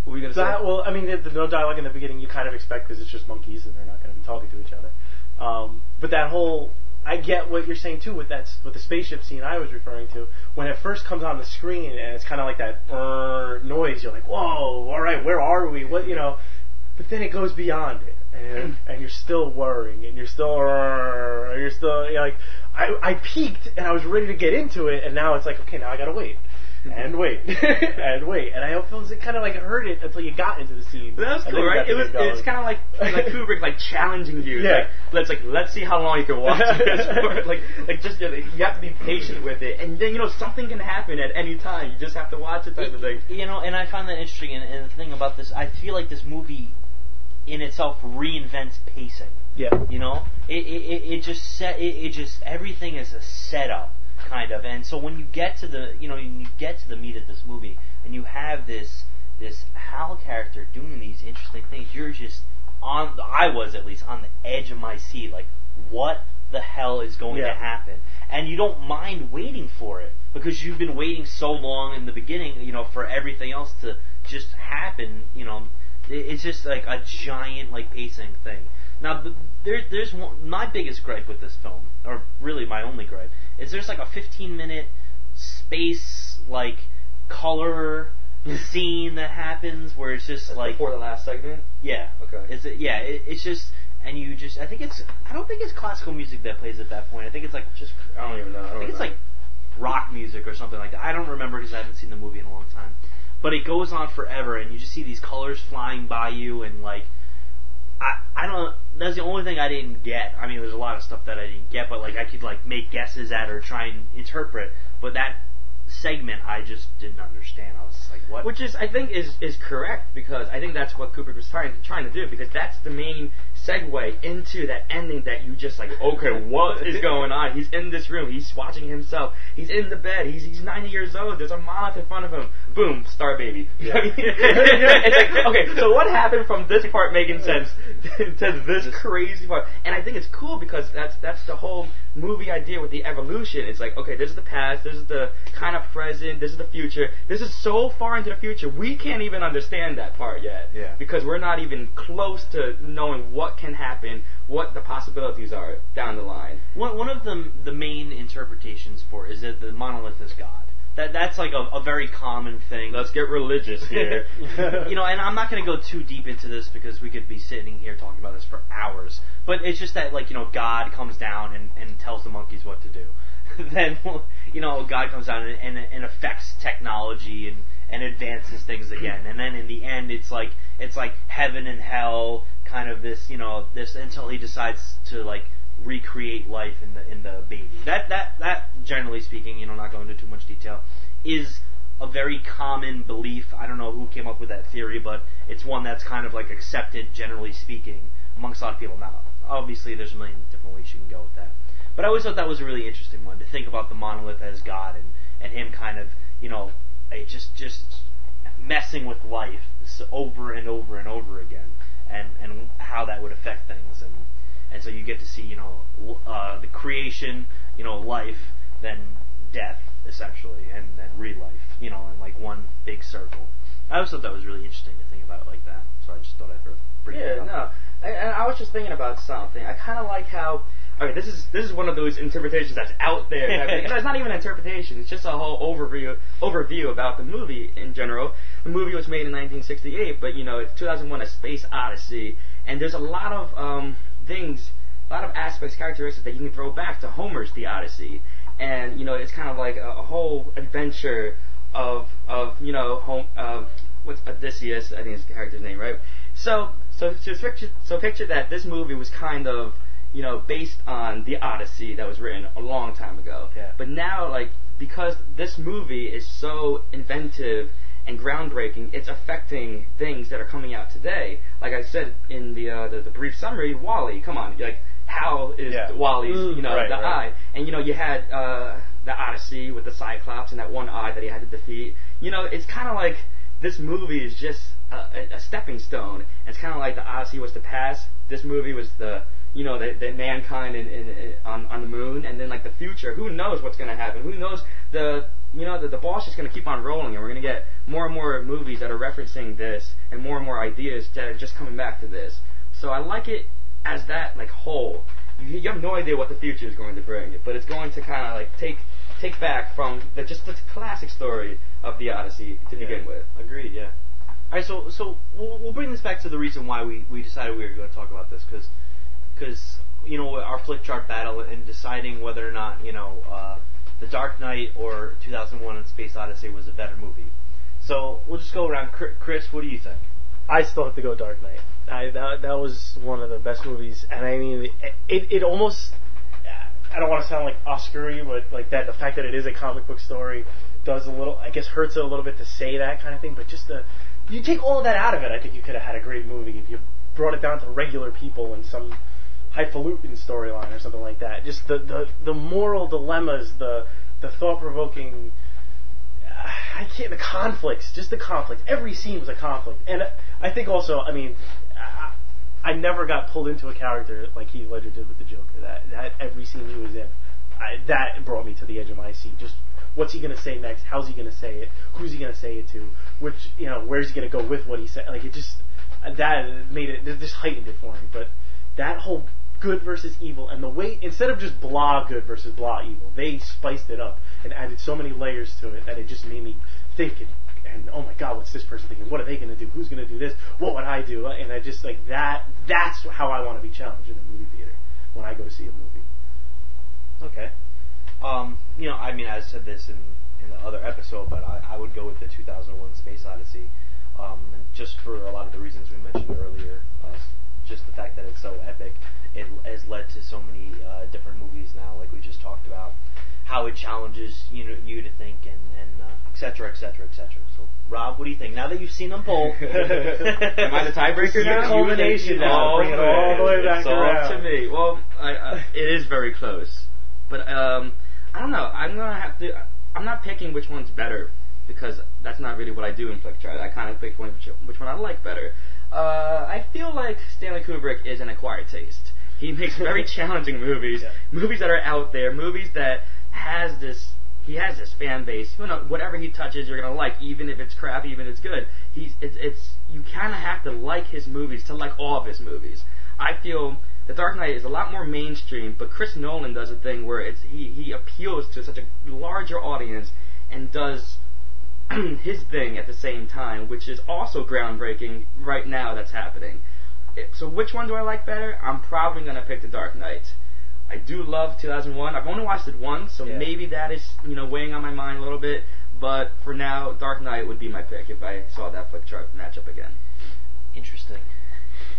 what were you gonna That say? well, I mean, the, the no dialogue in the beginning you kind of expect because it's just monkeys and they're not going to be talking to each other. Um, but that whole, I get what you're saying too with that with the spaceship scene I was referring to. When it first comes on the screen and it's kind of like that uh, noise, you're like, whoa, all right, where are we? What you know? But then it goes beyond it, and and you're still worrying, and you're still, uh, you're still you're like, I I peaked and I was ready to get into it, and now it's like, okay, now I gotta wait. And wait, and wait, and I feel it kind of like hurt it until you got into the scene. But that was cool, right? It was. It's kind of like like Kubrick, like challenging you. Yeah. Like, let's like let's see how long you can watch this for. Like like just you, know, you have to be patient with it, and then you know something can happen at any time. You just have to watch it, type of thing. You know, and I find that interesting. And, and the thing about this, I feel like this movie, in itself, reinvents pacing. yeah. You know, it it, it, it just set it, it just everything is a setup kind of, and so when you get to the you know when you get to the meat of this movie, and you have this this Hal character doing these interesting things, you're just on. I was at least on the edge of my seat, like what the hell is going to happen, and you don't mind waiting for it because you've been waiting so long in the beginning, you know, for everything else to just happen, you know. It's just like a giant like pacing thing. Now, th- there, there's one, my biggest gripe with this film, or really my only gripe, is there's like a 15 minute space like color scene that happens where it's just like before the last segment. yeah Okay. is it yeah it, it's just and you just I think it's I don't think it's classical music that plays at that point I think it's like Just I don't even know. I, I think it's like rock music or something like that. I don't remember because I haven't seen the movie in a long time. But it goes on forever, and you just see these colors flying by you, and like, I I don't. That's the only thing I didn't get. I mean, there's a lot of stuff that I didn't get, but like I could like make guesses at or try and interpret. But that segment, I just didn't understand. I was like, what? Which is, I think, is is correct because I think that's what Kubrick was trying trying to do because that's the main segue into that ending that you just like, okay, what is going on? He's in this room, he's watching himself, he's in the bed, he's he's 90 years old, there's a monolith in front of him, boom, star baby. Yeah. I mean, it's like, okay, so what happened from this part making sense to this crazy part? And I think it's cool because that's that's the whole movie idea with the evolution. It's like, okay, this is the past, this is the kind of present, this is the future. This is so far into the future, we can't even understand that part yet. Yeah. Because we're not even close to knowing what can happen, what the possibilities are down the line. One one of the the main interpretations for it is that the monolith is God. That that's like a, a very common thing. Let's get religious here. you know, and I'm not going to go too deep into this because we could be sitting here talking about this for hours. But it's just that, like, you know, God comes down and, and tells the monkeys what to do. then, you know, God comes down and, and, and affects technology and, and advances things again. And then in the end, it's like it's like heaven and hell, kind of this, you know, this until he decides to like recreate life in the in the baby. That that that generally speaking, you know, not going into too much detail, is a very common belief. I don't know who came up with that theory, but it's one that's kind of like accepted, generally speaking, amongst a lot of people. Now, obviously, there's a million different ways you can go with that. But I always thought that was a really interesting one to think about the monolith as God and, and him kind of, you know, just just messing with life, over and over and over again, and and how that would affect things, and and so you get to see you know uh, the creation, you know, life, then death essentially, and then re-life, you know, in like one big circle. I always thought that was really interesting to think about it like that, so I just thought I'd bring Yeah, that up. no. I, and I was just thinking about something. I kind of like how. Okay, this is this is one of those interpretations that's out there. that- and it's not even an interpretation. It's just a whole overview overview about the movie in general. The movie was made in 1968, but you know it's 2001: A Space Odyssey, and there's a lot of um, things, a lot of aspects, characteristics that you can throw back to Homer's The Odyssey, and you know it's kind of like a, a whole adventure of of you know home uh, what's Odysseus I think is the character's name right? So so so picture so picture that this movie was kind of you know based on the Odyssey that was written a long time ago. Yeah. but now like because this movie is so inventive and groundbreaking it's affecting things that are coming out today like I said in the uh, the, the brief summary WALL-E come on like how is Yeah. WALL-E's Mm, you know right, the right. eye and you know, you had uh, the Odyssey with the Cyclops and that one eye that he had to defeat. You know, it's kind of like this movie is just a, a, a stepping stone. It's kind of like the Odyssey was the past. This movie was the you know the, the mankind in, in, in on on the moon, and then like the future. Who knows what's going to happen? Who knows the you know the, the ball's just going to keep on rolling, and we're going to get more and more movies that are referencing this, and more and more ideas that are just coming back to this. So I like it as that like whole. You, you have no idea what the future is going to bring, but it's going to kind of like take take back from the, just the classic story of the Odyssey to begin with. Agreed. Yeah. All right. So so we'll, we'll bring this back to the reason why we, we decided we were going to talk about this because you know our Flickchart battle and deciding whether or not you know uh, the Dark Knight or 2001: and Space Odyssey was a better movie. So we'll just go around. Chris, what do you think? I still have to go Dark Knight. I that that was one of the best movies, and I mean it it, almost. I don't want to sound like Oscar-y, but like that the fact that it is a comic book story does a little. I guess hurts it a little bit to say that kind of thing, but just the you take all of that out of it, I think you could have had a great movie if you brought it down to regular people and some highfalutin storyline or something like that. Just the the the moral dilemmas, the the thought provoking. I can't. The conflicts, just the conflicts. Every scene was a conflict, and I think also, I mean, I, I never got pulled into a character like Heath Ledger did with the Joker. That that every scene he was in, I, that brought me to the edge of my seat. Just what's he gonna say next? How's he gonna say it? Who's he gonna say it to? Which you know, where's he gonna go with what he said? Like it just that made it just heightened it for me. But that whole good versus evil and the way instead of just blah good versus blah evil, they spiced it up and added so many layers to it that it just made me think and, and oh my god, what's this person thinking? What are they going to do? Who's going to do this? What would I do? And I just like that. That's how I want to be challenged in a movie theater when I go to see a movie. Okay. Um, you know, I mean, I said this in, in the other episode, but I, I would go with the 2001 Space Odyssey. Um, just for a lot of the reasons we mentioned earlier, uh, just the fact that it's so epic, it has led to so many uh, different movies now, like we just talked about. How it challenges you know you to think and and uh, et cetera, et cetera, et cetera. So, Rob, what do you think? Now that you've seen them both, Am I the tiebreaker now? The culmination now, bring it all the way back it's all around. to me. Well, I, I, it is very close, but um, I don't know. I'm gonna have to. I'm not picking which one's better because that's not really what I do in Flickchart. I kind of pick one, which, which one I like better. Uh, I feel like Stanley Kubrick is an acquired taste. He makes very challenging movies, Yeah. movies that are out there, movies that has this. He has this fan base. You know, whatever he touches, you're gonna like, even if it's crap, even if it's good. He's it's it's you kind of have to like his movies to like all of his movies. I feel The Dark Knight is a lot more mainstream, but Chris Nolan does a thing where it's he he appeals to such a larger audience and does his thing at the same time, which is also groundbreaking right now. That's happening. So which one do I like better? I'm probably gonna pick The Dark Knight. I do love 2001. I've only watched it once, so Yeah. maybe that is you know weighing on my mind a little bit. But for now, Dark Knight would be my pick if I saw that Flickchart matchup again. interesting.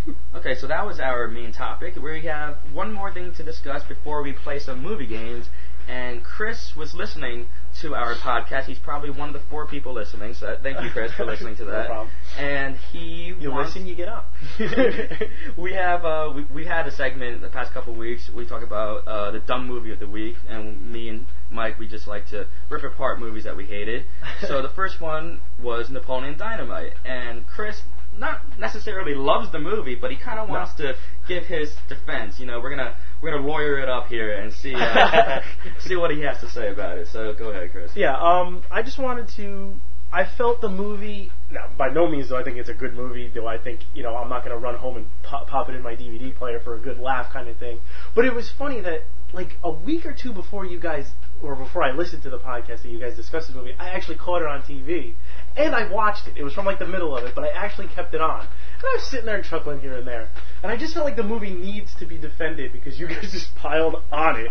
Okay, so that was our main topic. We have one more thing to discuss before we play some movie games, and Chris was listening to our podcast. He's probably one of the four people listening. So thank you, Chris, for listening to No that. problem. And he You wants- listen, you get up. we have uh, we, we had a segment the past couple weeks. We talk about uh, the dumb movie of the week, and me and Mike we just like to rip apart movies that we hated. so the first one was Napoleon Dynamite, and Chris not necessarily loves the movie, but he kind of wants to give his defense. You know, we're gonna we're gonna lawyer it up here and see uh, see what he has to say about it. So go ahead, Chris. Yeah, um, I just wanted to. I felt the movie. Now, by no means do I think it's a good movie. Do I think you know I'm not going to run home and pop, pop it in my DVD player for a good laugh kind of thing. But it was funny that like a week or two before you guys, or before I listened to the podcast that you guys discussed the movie, I actually caught it on TV and I watched it. It was from like the middle of it, but I actually kept it on. And I was sitting there and chuckling here and there. And I just felt like the movie needs to be defended because you guys just piled on it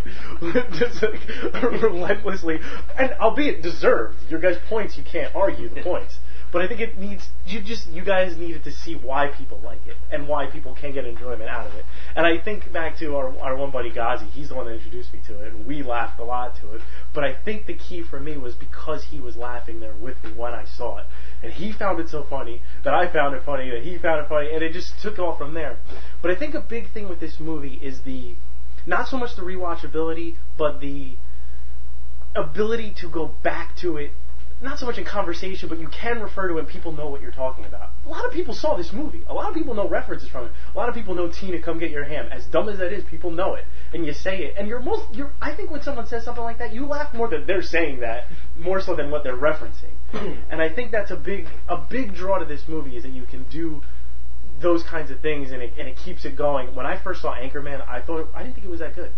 just like relentlessly. And albeit deserved. Your guys' points, you can't argue the points. But I think it needs you just you guys needed to see why people like it and why people can get enjoyment out of it. And I think back to our our one buddy Ghazi, he's the one that introduced me to it, and we laughed a lot to it. But I think the key for me was because he was laughing there with me when I saw it, and he found it so funny that I found it funny that he found it funny, and it just took off from there. But I think a big thing with this movie is the not so much the rewatchability, but the ability to go back to it not so much in conversation, but you can refer to it and people know what you're talking about. A lot of people saw this movie. A lot of people know references from it. A lot of people know Tina, come get your ham. As dumb as that is, people know it. And you say it. And you're most, you're, I think when someone says something like that, you laugh more than they're saying that, more so than what they're referencing. and I think that's a big, a big draw to this movie is that you can do those kinds of things and it, and it keeps it going. When I first saw Anchorman, I thought, I didn't think it was that good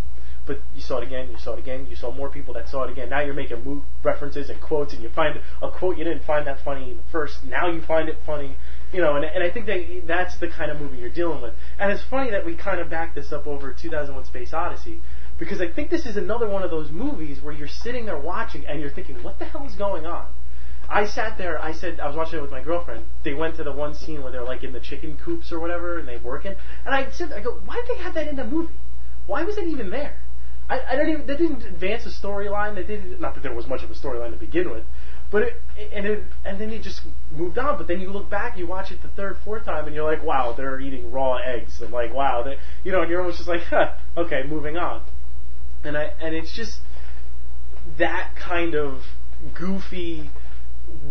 but you saw it again, you saw it again, you saw more people that saw it again. Now you're making mo- references and quotes, and you find a quote you didn't find that funny first. Now you find it funny, you know. And, and I think that that's the kind of movie you're dealing with. And it's funny that we kind of back this up over 2001: Space Odyssey, because I think this is another one of those movies where you're sitting there watching and you're thinking, what the hell is going on? I sat there. I said I was watching it with my girlfriend. They went to the one scene where they're like in the chicken coops or whatever, and they're working. And I said, I go, why did they have that in the movie? Why was it even there? I, I don't even. That didn't advance the storyline. That didn't. Not that there was much of a storyline to begin with, but it, and it, and then it just moved on. But then you look back, you watch it the third, fourth time, and you're like, wow, they're eating raw eggs, and like, wow, they, you know, and you're almost just like, huh, okay, moving on. And I and it's just that kind of goofy.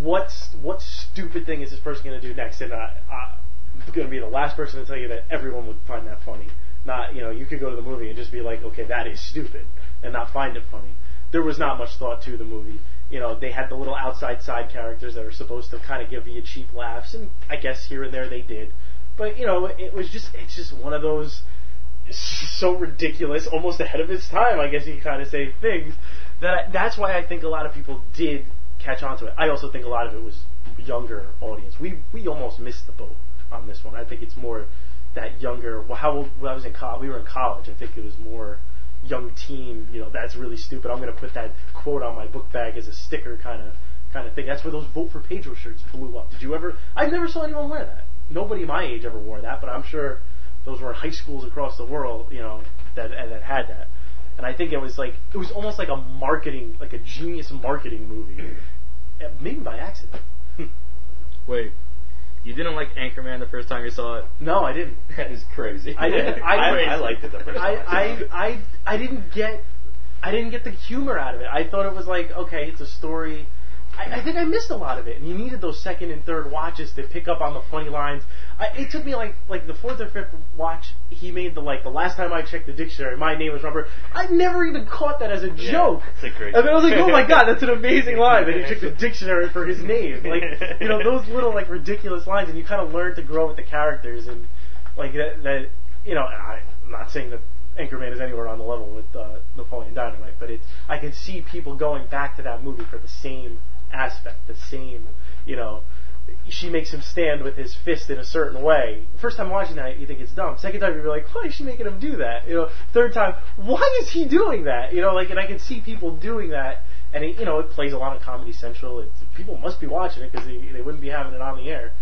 What's what stupid thing is this person going to do next? And I, I'm going to be the last person to tell you that everyone would find that funny. Not, you know, you could go to the movie and just be like, okay, that is stupid, and not find it funny. There was not much thought to the movie. You know, they had the little outside side characters that are supposed to kind of give you cheap laughs, and I guess here and there they did. But you know, it was just, it's just one of those so ridiculous, almost ahead of its time, I guess you could kind of say things. That that's why I think a lot of people did catch on to it. I also think a lot of it was younger audience. We we almost missed the boat on this one. I think it's more that younger. Well, how old? When I was in college, we were in college. I think it was more young teen. You know, that's really stupid. I'm going to put that quote on my book bag as a sticker, kind of kind of thing. That's where those vote for Pedro shirts blew up. Did you ever? I never saw anyone wear that. Nobody my age ever wore that, but I'm sure those were in high schools across the world. You know, that that had that. And I think it was like it was almost like a marketing, like a genius marketing movie, maybe by accident. Hmm. Wait, you didn't like Anchorman the first time you saw it? No, I didn't. That is crazy. I didn't. I, I, I liked it the first I, time. I, I, I didn't get, I didn't get the humor out of it. I thought it was like, okay, it's a story. I, I think I missed a lot of it, and you needed those second and third watches to pick up on the funny lines. I, it took me like, like the fourth or fifth watch. He made the like the last time I checked the dictionary, my name was Robert. I never even caught that as a joke. it's a great And I was like, oh my god, that's an amazing line. Then he checked the dictionary for his name. Like, you know, those little like ridiculous lines, and you kind of learn to grow with the characters, and like that. that you know, I, I'm not saying that Anchorman is anywhere on the level with uh, Napoleon Dynamite, but it, I can see people going back to that movie for the same aspect, the same, you know. She makes him stand with his fist in a certain way. First time watching that, you think it's dumb. Second time, you're like, why is she making him do that? You know. Third time, why is he doing that? You know, like, and I can see people doing that, and it, you know, it plays a lot on Comedy Central. It's, people must be watching it because they, they wouldn't be having it on the air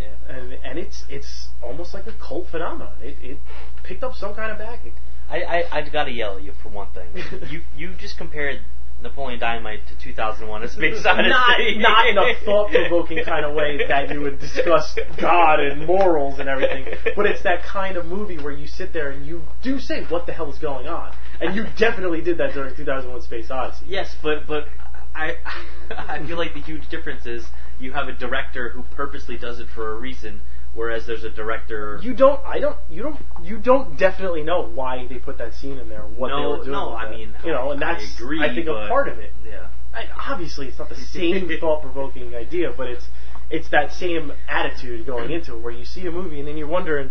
Yeah. and and it's it's almost like a cult phenomenon. It it picked up some kind of backing. I, I I gotta yell at you for one thing. you you just compared Napoleon Dynamite to 2001: A Space Odyssey. not not in a thought provoking kind of way that you would discuss God and morals and everything, but it's that kind of movie where you sit there and you do say, "What the hell is going on?" And you definitely did that during 2001: Space Odyssey. Yes, but but I I feel like the huge difference is you have a director who purposely does it for a reason, whereas there's a director. You don't. I don't. You don't. You don't definitely know why they put that scene in there. What they no, were doing. no, I that. mean, you know, and I that's agree, I think a part of it. Yeah. I, obviously, it's not the same thought-provoking idea, but it's it's that same attitude going into it, where you see a movie and then you're wondering,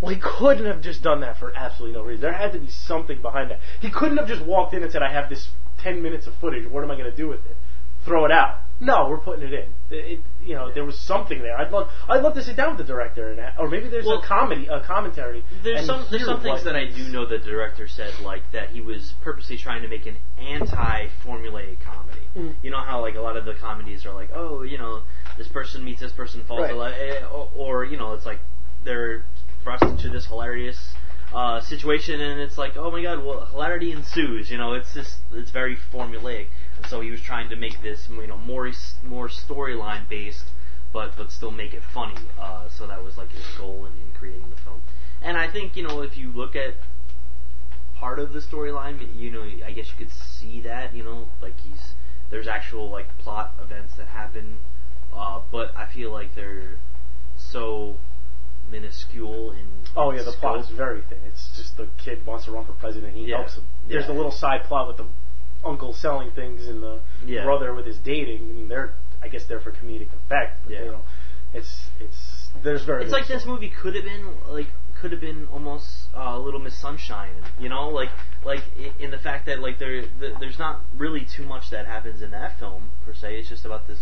well, he couldn't have just done that for absolutely no reason. There had to be something behind that. He couldn't have just walked in and said, "I have this 10 minutes of footage. What am I going to do with it? Throw it out?" No, we're putting it in. It, it- you know, there was something there. I'd love, I'd love to sit down with the director and, or maybe there's Well, a comedy, a commentary. There's some there's some things that I do know the director said like that he was purposely trying to make an anti-formulaic comedy. Mm. You know how like a lot of the comedies are like, oh, you know, this person meets this person, falls Right. in love, eh, or, or you know, it's like they're thrust into this hilarious uh, situation, and it's like, oh my god, well, hilarity ensues. You know, it's just it's very formulaic, and so he was trying to make this, you know, more more storyline based, but but still make it funny. Uh, so that was like his goal in, in creating the film. And I think you know if you look at part of the storyline, you know, I guess you could see that, you know, like he's there's actual like plot events that happen, uh, but I feel like they're so minuscule in. Oh yeah, the scope. plot is very thin. It's just the kid wants to run for president. and He Yeah. helps him. There's Yeah. the little side plot with the uncle selling things and the Yeah. brother with his dating. And they're, I guess, they're for comedic effect. But, Yeah. You know, it's it's there's very. It's like little this movie could have been like could have been almost uh, Little Miss Sunshine, you know, like like in the fact that like there th- there's not really too much that happens in that film per se. It's just about this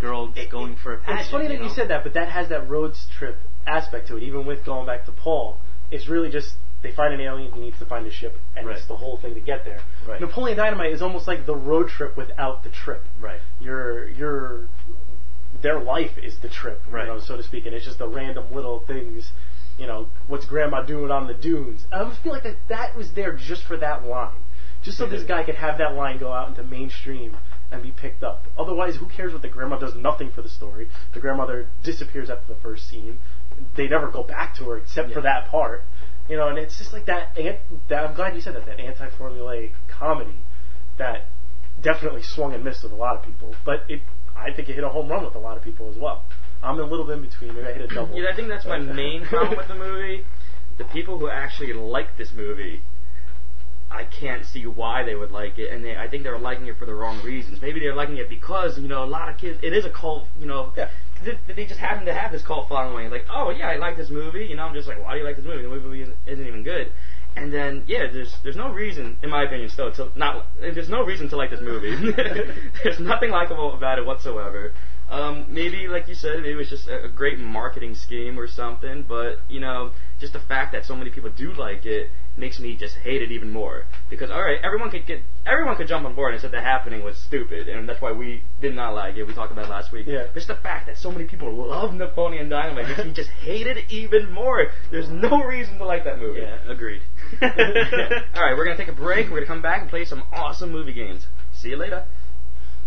girl It- going for a pageant. It's funny that you, you said that, but that has that road trip aspect to it. Even with going back to Paul, it's really just they find an alien, he needs to find a ship, and Right. it's the whole thing to get there. Right. Napoleon Dynamite is almost like the road trip without the trip. Right. Your your their life is the trip, Right. you know, so to speak, and it's just the random little things. You know, what's Grandma doing on the dunes? I almost feel like that that was there just for that line, just so this guy could have that line go out into mainstream and be picked up. Otherwise, who cares what the grandma does? Nothing for the story. The grandmother disappears after the first scene. They never go back to her except for that part. You know, and it's just like that. ant- that I'm glad you said that. That anti-formulaic comedy that definitely swung and missed with a lot of people, but it I think it hit a home run with a lot of people as well. I'm a little bit in between. Maybe I hit a double. Yeah, I think that's my main problem with the movie. The people who actually like this movie, I can't see why they would like it, and they, I think they're liking it for the wrong reasons. Maybe they're liking it because you know a lot of kids. It is a cult, you know. Yeah. Th- They just happen to have this cult following. Like, oh yeah, I like this movie. You know, I'm just like, why do you like this movie? The movie isn't, isn't even good. And then yeah, there's there's no reason, in my opinion, still to not. There's no reason to like this movie. there's nothing likable about it whatsoever. Um, maybe, like you said, maybe it was just a, a great marketing scheme or something. But you know, just the fact that so many people do like it makes me just hate it even more. Because all right, everyone could get, everyone could jump on board and said the happening was stupid, and that's why we did not like it. We talked about it last week. Yeah. But just the fact that so many people love Napoleon Dynamite makes me just hate it even more. There's no reason to like that movie. Yeah, agreed. all right, we're gonna take a break. We're gonna come back and play some awesome movie games. See you later.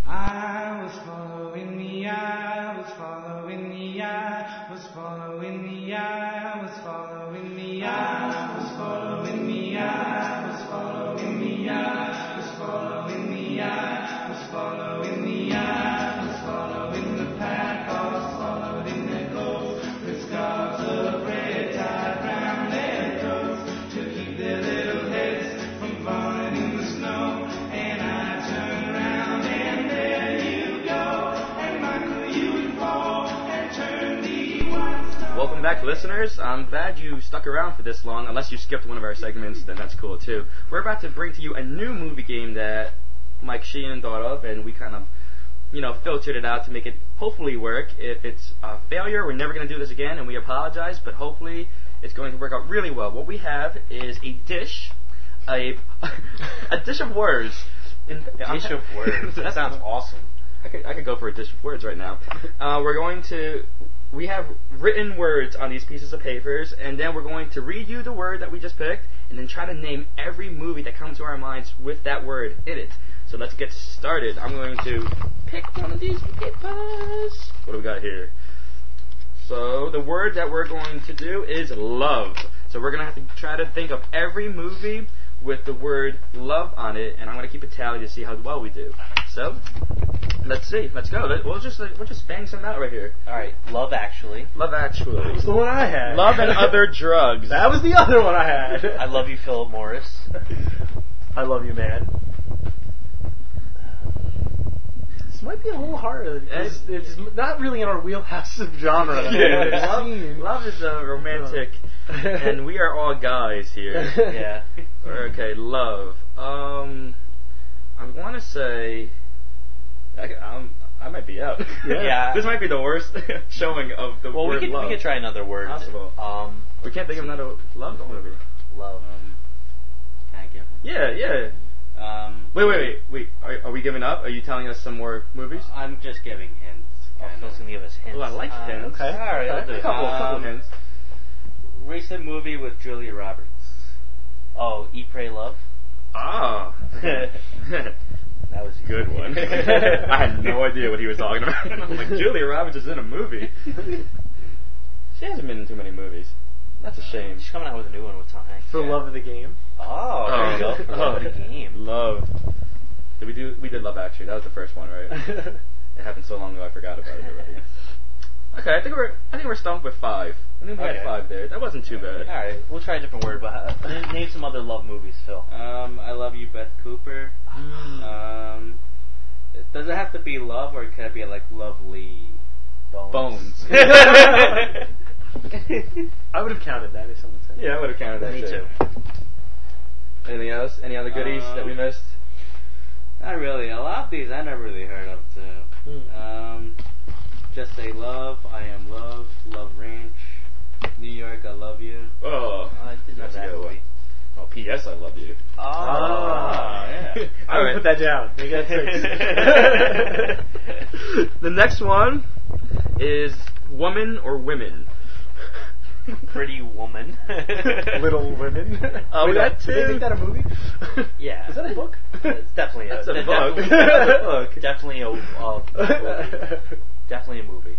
I was following the eye, was following the eye, was following the eye, was following the eye, was following the eye, Welcome back, listeners. I'm glad you stuck around for this long. Unless you skipped one of our segments, then that's cool too. We're about to bring to you a new movie game that Mike Sheehan thought of, and we kind of, you know, filtered it out to make it hopefully work. If it's a failure, we're never going to do this again, and we apologize. But hopefully, it's going to work out really well. What we have is a dish, a a dish of words. In, Dish of words. That sounds awesome. I could, I could go for a dish of words right now. Uh, we're going to, we have written words on these pieces of papers, and then we're going to read you the word that we just picked, and then try to name every movie that comes to our minds with that word in it. So let's get started. I'm going to pick one of these papers. What do we got here? So the word that we're going to do is love. So we're gonna have to try to think of every movie with the word love on it, and I'm gonna keep a tally to see how well we do. So let's see. Let's go. Let- We'll just we'll just bang some out right here. All right, Love Actually. Love Actually. That was the one I had. Love and other drugs. That was the other one I had. I Love You, Philip Morris. I love you, man. This might be a little harder. It's, it's not really in our wheelhouse of genre. Yeah, love, love is a romantic, and we are all guys here. Yeah. Okay, love. Um, I want to say, I, I'm, I might be out. Yeah. this might be the worst showing of the Well, we word could love. we could try another word. Possible. Um, We can't think of another love movie. love. Um, can I give one? Yeah, yeah. Um, Wait, wait, wait, wait. Are, are we giving up? Are you telling us some more movies? I'm just giving hints. Oh, kind Phil's gonna give us hints. Oh, I like Uh, hints. Okay. All right, I'll do a it. couple, couple Um, hints. Recent movie with Julia Roberts. Oh, Eat, Pray, Love. Ah. That was a Good one. I had no idea what he was talking about. I'm like, Julia Roberts is in a movie. She hasn't been in too many movies. That's a shame. She's coming out with a new one with Tom Hanks. For the love of the game. Oh, there you go. Oh, For Love of the Game. Love. Did we do? We did Love Actually. That was the first one, right? it happened so long ago, I forgot about it already. Okay, I think we're. I think we're stumped with five. I think we Okay. had five there. That wasn't too bad. All right, we'll try a different word, but uh, name, name some other love movies, Phil. Um, I love you, Beth Cooper. Um, it- does it have to be love or can it be like lovely? Bones. I would have counted that if someone said yeah, I would have counted that. Me too. too. Anything else? Any other goodies that we Um, missed? Not really. A lot of these I never really heard of too. Hmm. Um, just say love. I am love. Love Ranch. New York. I love you. Oh, I did know that's that a good one. Oh, P.S. I love you. Oh, Ah, yeah. I would Alright. put that down. Make that six. the next one is woman or women. Pretty Woman. Little Women. Oh, Wait, that Did they too? make that a movie? Yeah. Is that a book? It's definitely a, That's a de- book. Definitely, That's a book. definitely a, uh, movie. Definitely a movie.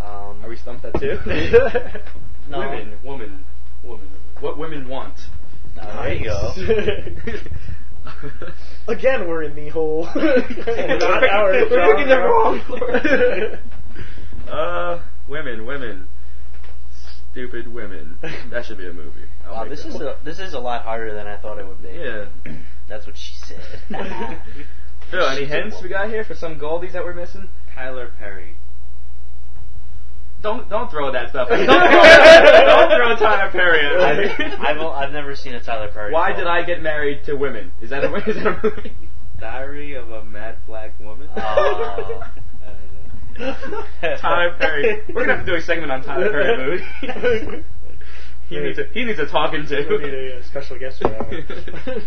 Um, Are we stumped that too? No. Women, woman, woman. What women want. uh, there you go. Again, we're in the hole. not our We're looking the wrong genre. Uh, women, women. Stupid women. That should be a movie. I'll Wow, this that is a, this is a lot harder than I thought it would be. Yeah. That's what she said. Phil, any hints we got here for some goldies that we're missing? Tyler Perry. Don't don't throw that stuff. don't, throw, don't throw Tyler Perry at me. I've, I've, I've never seen a Tyler Perry. Why film. did I get married to women? Is that a, is that a movie? Diary of a Mad Black Woman. Know. Tyler Perry. We're gonna have to do a segment on Tyler Perry movies. he needs a he needs a talking to. We'll need a uh, special guest for that one.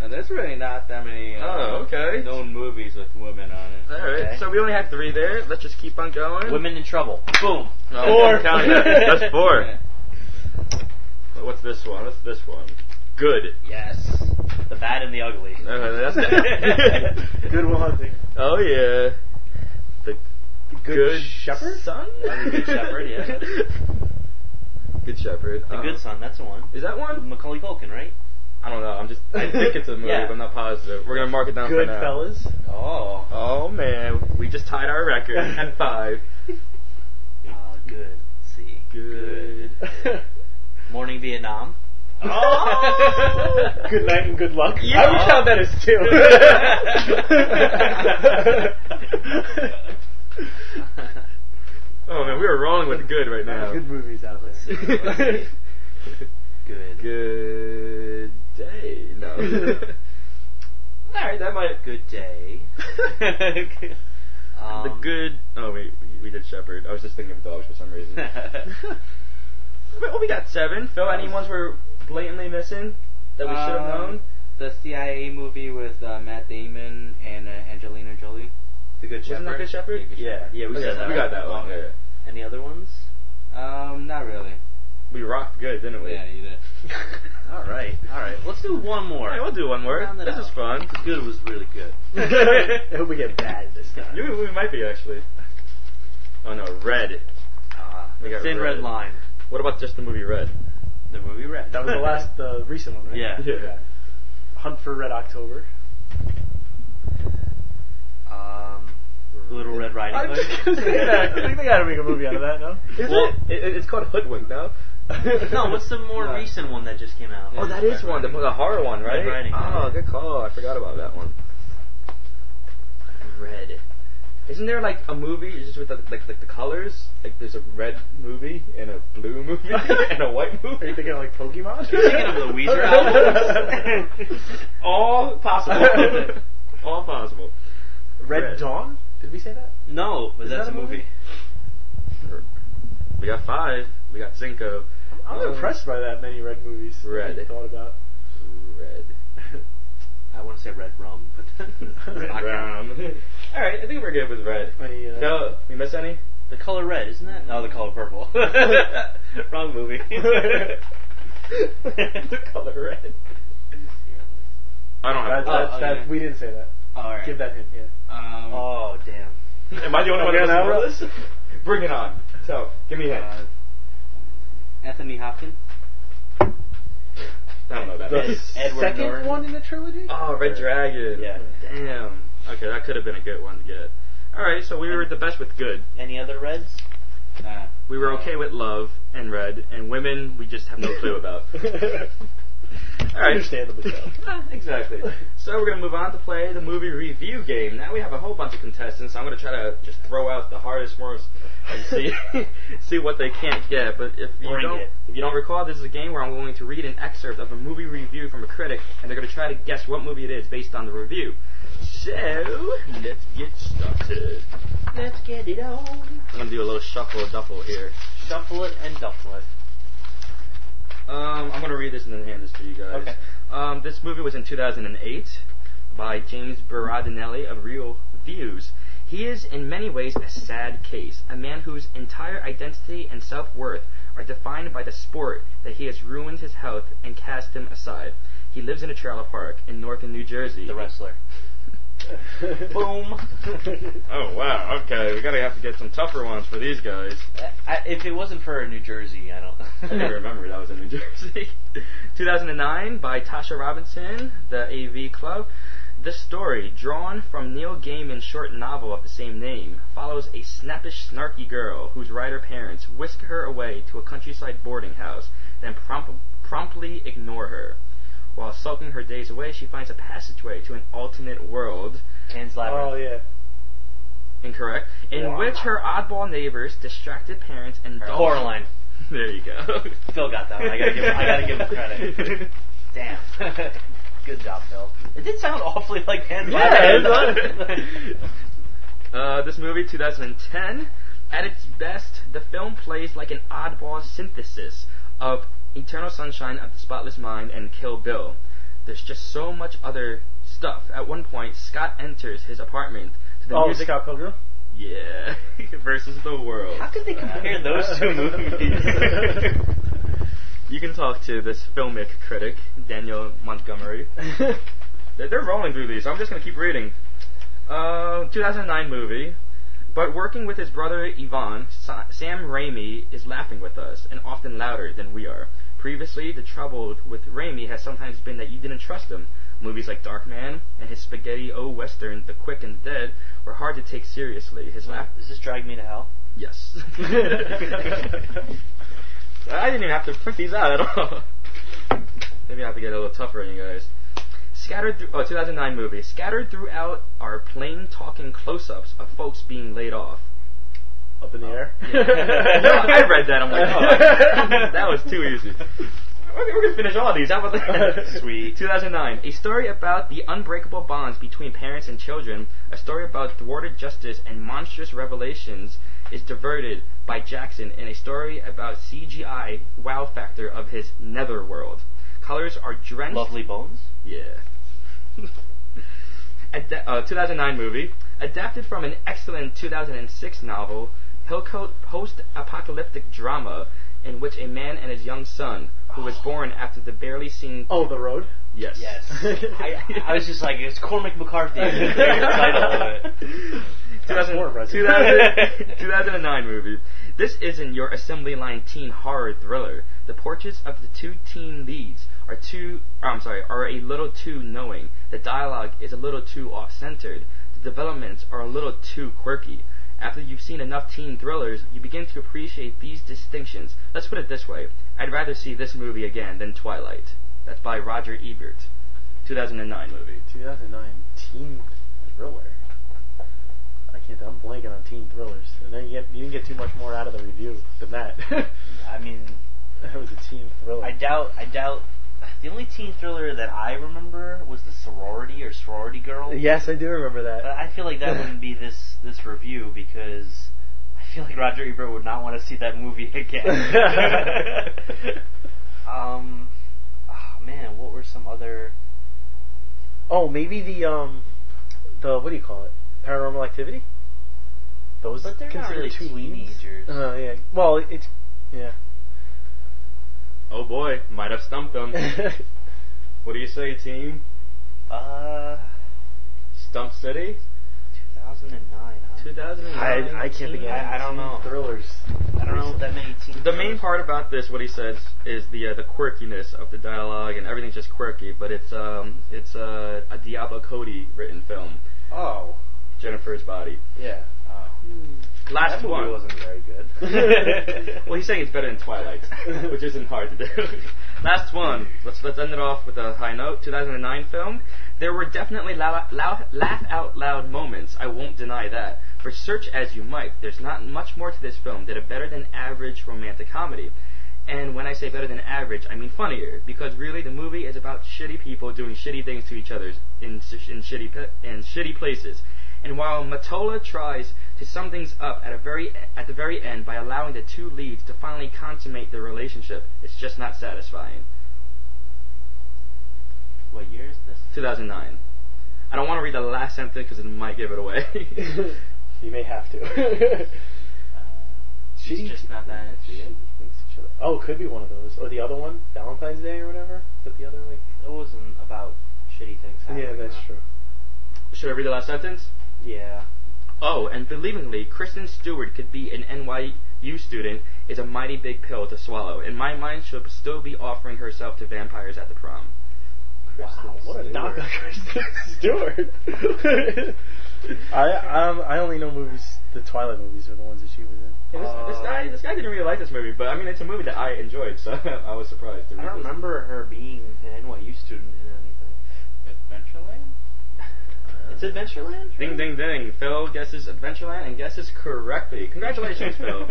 Now, there's really not that many uh, Oh, okay. known movies with women on it. All right, Okay. so we only have three there. Let's just keep on going. Women in Trouble. Boom. No, Four. That. That's four. Yeah. What's this one? What's this one? Good. Yes. The Bad and the Ugly. Okay, that's Good Will Hunting. Oh yeah. The Good Shepherd? Son. The Good Shepherd, yeah. Good Shepherd. The Uh, Good Son. That's the one. Is that one? Macaulay Culkin, right? I don't know. I'm just. I think it's a movie, Yeah. but I'm not positive. We're gonna mark it down for Good now. Fellas. Oh. Oh man, we just tied our record at five. Oh, good. Let's see. Good. Morning Vietnam. Oh! good night and good luck. Yeah. I would count that as two. Oh man, we are rolling with good right now. Good movies out there. Good. Good day. No. All right, that might. Good day. Um, the good. Oh wait, we, we did Shepherd. I was just thinking of dogs for some reason. well, we got seven. Phil, any ones we're blatantly missing that we should have Um, known? The CIA movie with uh, Matt Damon and uh, Angelina Jolie. The Good Shepherd. Wasn't that Good Shepherd? Yeah, Good Yeah, yeah, we, Okay, got, that we one. got that one. Yeah. Any other ones? Um, not really. We rocked good, didn't we? Yeah, you did. All right, all right. Let's do one more. Hey, we'll do one more. Round it This is fun. The good was really good. I hope we get bad this time. You, we might be actually. Oh no, Red. Ah, We got thin red. Red. line. What about just the movie Red? The movie Red. That was the last, the recent one, right? Yeah. Yeah. Hunt for Red October. Um, Little Red Riding I'm Hood. just gonna say that. I think they gotta make a movie out of that, no? Is Well- it? it? It's called Hoodwink, no? no, what's the more No. recent one that just came out? Oh, that is one, the, Riding the horror one, right? Red Riding Hood. oh, good call. I forgot about that one. Red. Isn't there like a movie just with the, like like the colors? Like there's a red movie and a blue movie and a white movie. Are you thinking of like Pokemon? You're thinking of the Weezer albums? All possible. All possible. Red, Red. Dawn? Did we say that? No, but Is that's that a a movie. movie? We got five. We got Cinco. I'm Oh. impressed by that many red movies. that Red. you thought about. Red. I want to say Red Rum, but Red Not brown. All right, I think we're good with red. Any, uh, No, we miss any? The color red, isn't that? No, the color purple. Wrong movie. the color red. I don't have. That, Oh, that, oh, that, yeah. We didn't say that. Alright. Give that hint, yeah. Um, oh damn. Am I the only one Okay, that now doesn't know we're- this? Bring it on. So, give me a hint. uh, Anthony Hopkins. I don't know that. The. Edward second Norton. one in the trilogy? Oh, Red Dragon. Yeah. Damn. Okay, that could have been a good one to get. All right, so we were the best with good. Any other reds? Nah. We were Uh, okay with love and red, and women we just have no clue about. All right. Understandably so. Ah, exactly. So we're gonna move on to play the movie review game. Now we have a whole bunch of contestants. I'm gonna try to just throw out the hardest ones and see see what they can't get. But if you Bring don't it. if you don't recall, this is a game where I'm going to read an excerpt of a movie review from a critic, and they're gonna try to guess what movie it is based on the review. So let's get started. Let's get it on. I'm gonna do a little shuffle duffle here. Shuffle it and duffle it. Um, I'm gonna read this and then hand this to you guys. Okay. Um, this movie was in 2008 by James Berardinelli of Real Views. He is in many ways a sad case, a man whose entire identity and self-worth are defined by the sport that he has ruined his health and cast him aside. He lives in a trailer park in northern New Jersey. The wrestler. Boom. Oh wow, okay, we gotta have to get some tougher ones for these guys. I, if it wasn't for New Jersey, I don't. I didn't remember that was in New Jersey. 2009 by Tasha Robinson, the AV Club. This story, drawn from Neil Gaiman's short novel of the same name, follows a snappish, snarky girl whose writer parents whisk her away to a countryside boarding house, then prompt- promptly ignore her. While sulking her days away, she finds a passageway to an alternate world, Hands oh, yeah. incorrect, in Wow. which her oddball neighbors, distracted parents, and dogs. Coraline. There you go. Phil got that one. I gotta give him, I gotta give him credit. Damn. Good job, Phil. It did sound awfully like Hands Yeah, Labyrinth. Uh, this movie, 2010. At its best, the film plays like an oddball synthesis of Eternal Sunshine of the Spotless Mind and Kill Bill. There's just so much other stuff. At one point, Scott enters his apartment to the Oh, music. Scott Pilgrim? Yeah, versus the world. How could they compare those two movies? you can talk to this filmic critic, Daniel Montgomery. They're, they're rolling through these. so I'm just going to keep reading. Uh, 2009 movie. But working with his brother Yvonne, Sa- Sam Raimi is laughing with us, and often louder than we are. Previously, the trouble with Raimi has sometimes been that you didn't trust him. Movies like Darkman and his spaghetti O western, The Quick and the Dead, were hard to take seriously. His laugh. Does this drag me to hell? Yes. I didn't even have to print these out at all. Maybe I have to get a little tougher on you guys. Scattered through, oh, 2009 movie. Scattered throughout are plain talking close-ups of folks being laid off. Up in the air? No, I read that. I'm like, oh, that was too easy. We're we're gonna finish all these. How about that? Sweet. 2009. A story about the unbreakable bonds between parents and children. A story about thwarted justice and monstrous revelations is diverted by Jackson in a story about CGI wow factor of his netherworld. Colors are drenched. Lovely Bones? Yeah. Ad- uh, 2009 movie, adapted from an excellent 2006 novel, Hillcoat post-apocalyptic drama in which a man and his young son, who was born after the barely seen. Oh, the road. yes. Yes. I, I was just like, it's Cormac McCarthy. It's the title of it. 2000 more Resident 2000 2009 movie. This isn't your assembly line teen horror thriller. The portraits of the two teen leads are too, or I'm sorry, are a little too knowing. The dialogue is a little too off-centered. The developments are a little too quirky. After you've seen enough teen thrillers, you begin to appreciate these distinctions. Let's put it this way: I'd rather see this movie again than Twilight. That's by Roger Ebert, 2009 movie. 2009 teen thriller. I can't. I'm blanking on teen thrillers, and then you get you didn't get too much more out of the review than that. I mean, that was a teen thriller. I doubt. I doubt. The only teen thriller that I remember was the sorority or sorority girl. yes, I do remember But that. I feel like that wouldn't be this this review because I feel like Roger Ebert would not want to see that movie again. um, oh man, what were some other? oh, maybe the um, the what do you call it? Paranormal Activity. Those But they're not considered really two teenagers. Oh yeah. Well, it's yeah. Oh boy, might have stumped them. what do you say, team? Uh, Stump City? 2009. Huh? 2009. I I can't think I- I don't know. thrillers. I don't know that many teen. The main part about this, what he says, is the uh, the quirkiness of the dialogue, and everything's just quirky. But it's um it's uh, a Diablo Cody written film, Oh, Jennifer's Body. yeah. Last that movie one. wasn't very good. well, he's saying it's better than Twilight, which isn't hard to do. Last one. Let's let's end it off with a high note. 2009 film. There were definitely lou- lou- laugh out loud moments. I won't deny that. For search as you might, there's not much more to this film than a better than average romantic comedy. And when I say better than average, I mean funnier, because really the movie is about shitty people doing shitty things to each other in, s- in shitty pa- in shitty places. And while Mottola tries to sum things up at a very at the very end by allowing the two leads to finally consummate their relationship, it's just not satisfying. What year is this? 2009. I don't want to read the last sentence because it might give it away. you may have to. Uh, she's Shitty- just not that into it. Oh, it could be one of those, or the other one, Valentine's Day or whatever. But the other like? It wasn't about shitty things happening. Yeah, that's though. true. Should I read the last sentence? Yeah. Oh, and believingly, Kristen Stewart could be an NYU student is a mighty big pill to swallow. In my mind, she'll still be offering herself to vampires at the prom. Wow, what a Stewart. knock on Kristen Stewart. I um I only know movies. The Twilight movies are the ones that she was in. Hey, this, this Uh, guy, this guy didn't really like this movie, but I mean, it's a movie that I enjoyed, so I was surprised. To I don't remember her being an NYU student in anything. Adventureland? It's Adventureland. Ding, ding, ding! Phil guesses Adventureland and guesses correctly. Congratulations, Phil.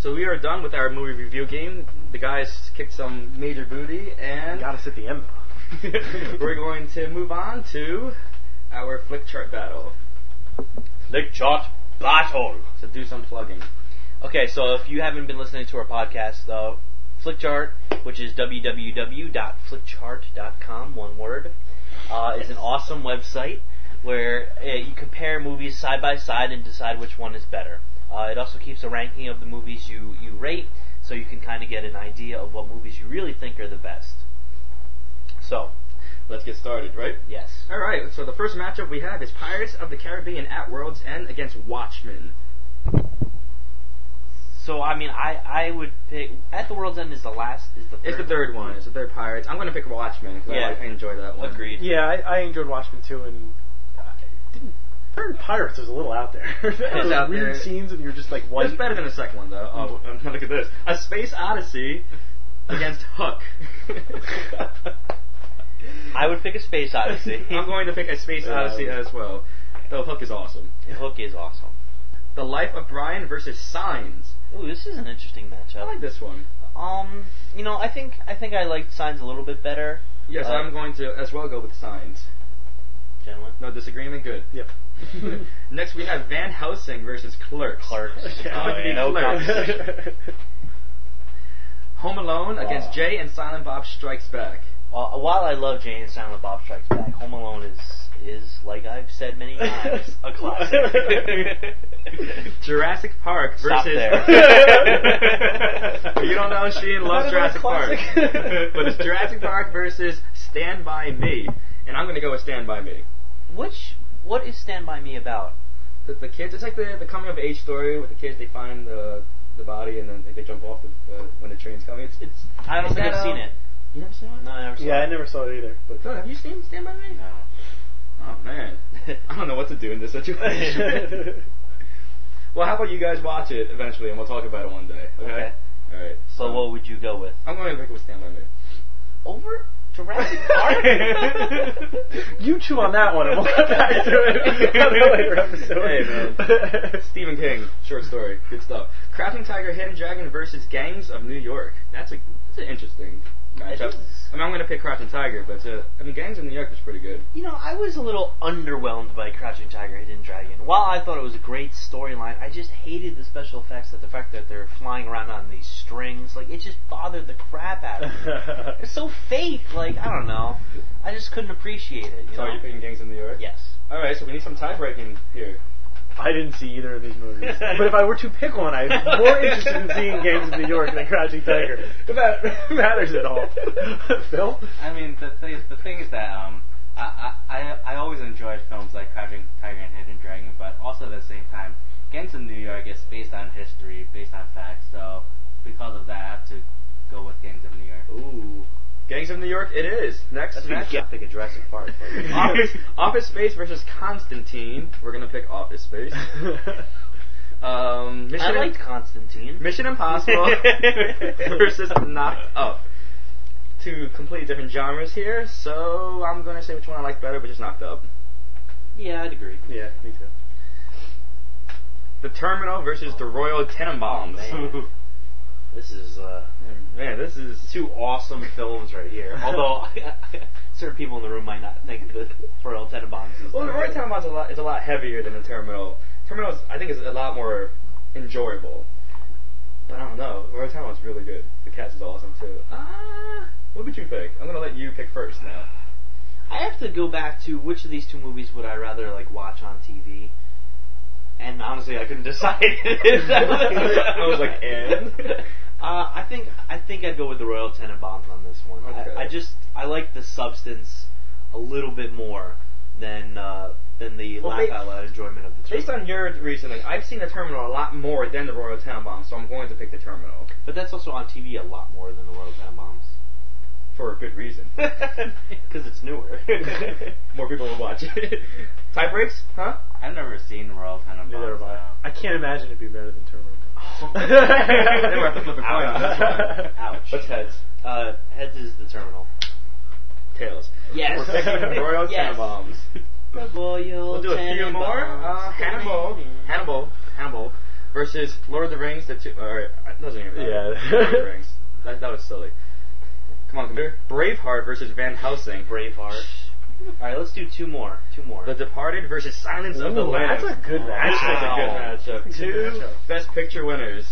So we are done with our movie review game. The guys kicked some major booty, and Got us at the end we're going to move on to our Flickchart battle. Flickchart battle. So do some plugging. Okay, so if you haven't been listening to our podcast, uh, Flickchart, which is www.flickchart.com, one word, uh, is an awesome website where uh, you compare movies side by side and decide which one is better. Uh, it also keeps a ranking of the movies you, you rate, so you can kind of get an idea of what movies you really think are the best. So, Let's get started, right? yes. All right. So the first matchup we have is Pirates of the Caribbean at World's End against Watchmen. So I mean, I I would pick at the World's End is the last is the third It's the third one. It's the third Pirates. I'm going to pick Watchmen. 'cause Yeah. I, I enjoy that one. Agreed. Yeah, I, I enjoyed Watchmen too, and I didn't. Third Pirates was a little out there. Those out weird there. scenes, and you're just like, what? It's better than the second one, though. Oh, um, look at this. A Space Odyssey against Hook. I would pick a Space Odyssey. I'm going to pick a Space Yeah, Odyssey as well. Though Hook is awesome. Hook is awesome. The Life of Brian versus Signs. Ooh, this is an interesting matchup. I like this one. Um, you know, I think I think I liked Signs a little bit better. Yes, Uh, I'm going to as well go with Signs. Gentlemen. No disagreement? Good. Yep. Next, we have Van Helsing versus Clerks. Clerks. Yeah. Oh, yeah, no Clerks. Home Alone against Jay and Silent Bob Strikes Back. Uh, while I love Jay and Silent Bob Strikes Back, Home Alone is is, like I've said many times, a classic. Jurassic Park versus. Stop there. you don't know she loves Not even a Jurassic Park, but it's Jurassic Park versus Stand by Me, and I'm gonna go with Stand by Me. Which what is Stand by Me about? The, the kids, it's like the, the coming of age story with the kids. They find the the body and then they jump off the, uh, when the train's coming. It's it's. I don't is think that, I've seen uh, it. You never seen it? No, I never saw it. yeah, I it. never saw it either. But Phil, have you seen Stand by Me? No. Oh man, I don't know what to do in this situation. well, how about you guys watch it eventually, and we'll talk about it one day. Okay. Okay. All right. So what would you go with? I'm going to pick with Stand by Me. Over Jurassic Park? you chew on that one, and we'll come back to it on a later episode. Hey, man. Stephen King, short story, good stuff. Crouching Tiger, Hidden Dragon versus Gangs of New York. That's a that's an interesting matchup. Is. I mean, I'm going to pick Crouching Tiger, but uh, I mean, Gangs of New York is pretty good. You know, I was a little underwhelmed by Crouching Tiger, Hidden Dragon. While I thought it was a great storyline, I just hated the special effects. That the fact that they're flying around on these strings, like it just bothered the crap out of me. It's so fake. Like I don't know. I just couldn't appreciate it. You So, know? are you picking Gangs of New York? Yes. All right, so we need some tie breaking here. I didn't see either of these movies. but if I were to pick one, I'm more interested in seeing Gangs of New York than Crouching Tiger. If that matters at all. Phil? I mean, the thing the thing is that um, I, I I I always enjoyed films like Crouching Tiger and Hidden Dragon, but also at the same time, Gangs of New York is based on history, based on facts. So because of that, I have to go with Gangs of New York. Ooh. Gangs of New York, it is. Next That's matchup. what you pick a Jurassic Park. Office, Office Space versus Constantine. We're gonna pick Office Space. Um, Mission, I liked Constantine. Mission Impossible versus Knocked Up. Two completely different genres here, so I'm gonna say which one I like better, but just Knocked Up. Yeah, I'd agree. yeah, me too. The Terminal versus the Royal Tenenbaums. Oh, man. This is uh, Man, this is two awesome films right here. Although certain people in the room might not think that Royal Tenenbaums is. Well, the Royal. Tenenbaums is a lot, is a lot heavier than the Terminal. Terminal, is, I think, is a lot more enjoyable. But I don't know. Royal Tenenbaums is really good. The cast is awesome too. Ah, what would you pick? I'm gonna let you pick first now. I have to go back to which of these two movies would I rather like watch on TV. And honestly, I couldn't decide. I was like, and? Uh, I think I think I'd go with the Royal Tenenbaums on this one. Okay. I, I just I like the substance a little bit more than uh, than the Well, laugh ba- out loud enjoyment of the Based on your reasoning, I've seen the Terminal a lot more than the Royal Tenenbaums, so I'm going to pick the Terminal But that's also on TV a lot more than the Royal Tenenbaums. for a good reason. Because it's newer. more people will watch it. Tie breaks, huh? I've never seen Royal Tenenbaums. Neither have I. so- I can't imagine it'd be better than Terminal. Then we have to flip a coin on this one. Ouch. What's heads? Uh, heads is the terminal. Tails. Yes. We're picking Royal Yes. Tenenbaums. The Royal We'll do a few more. Uh, Hannibal, Hannibal, Hannibal versus Lord of the Rings. The two, or it doesn't even matter. Yeah. Lord of the Rings. That, that was silly. Come on, computer. Braveheart versus Van Helsing. Braveheart. All right, let's do two more. Two more. The Departed versus Silence of the Ooh, Lambs. that's a good matchup. That's a good matchup. Two matchup. Best Picture winners.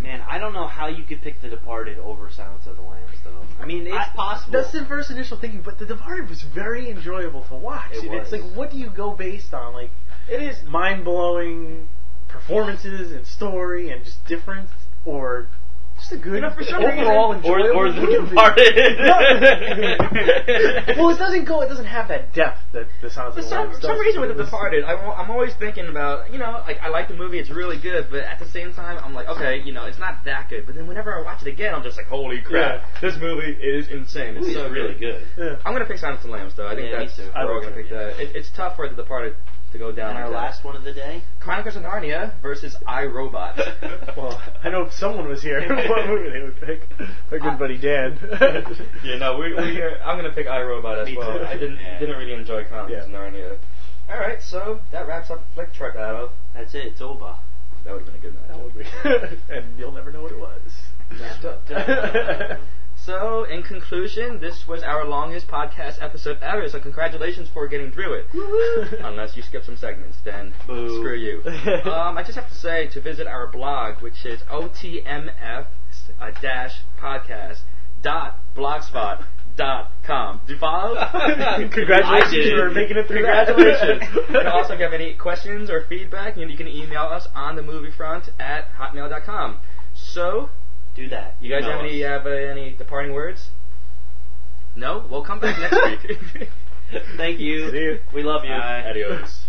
Man, I don't know how you could pick The Departed over Silence of the Lambs, though. I mean, it's I- possible. That's the first initial thinking, but The Departed was very enjoyable to watch. It And It's like, what do you go based on? Like, It is. mind blowing performances and story and just difference, or just a good You know, for some overall reason- or, or The movie. Departed. well, it doesn't go. It doesn't have that depth that the Sounds For of the some, Lambs for some reason with The Departed, I, am always thinking about, you know, like, I like the movie, it's really good, but at the same time, I'm like, okay, you know, it's not that good. But then whenever I watch it again, I'm just like, holy crap, Yeah. this movie is insane. It's It's so really good. Yeah. I'm gonna pick Silence of the Lambs, though. I think Yeah, me that's, too. we're I all gonna pick yeah. that. It, it's tough for The Departed to go down And our that. last one of the day. Chronicles of Narnia versus iRobot. Well, I know if someone was here, what movie they would pick. Our good buddy Dan. yeah, no, we, we are, I'm gonna pick iRobot as Me well. too. I didn't Yeah. didn't really enjoy Chronicles of Yeah. Narnia. All right, so that wraps up Flickchart Battle. That's it. It's over. That would have been a good match. That would be. and you'll never know what it was. So, in conclusion, this was our longest podcast episode ever. So, congratulations for getting through it. Unless you skip some segments, then Boo. screw you. um, I just have to say to visit our blog, which is otmf uh, dot hotmail.com. Do you follow? Congratulations for making it through. Congratulations. and also, if you have any questions or feedback, you, you can email us on the movie front at hotmail.com. So, Do that. you guys have any have uh, any departing words? No? We'll come back next week. Thank you. See you. We love you. Bye. Adios.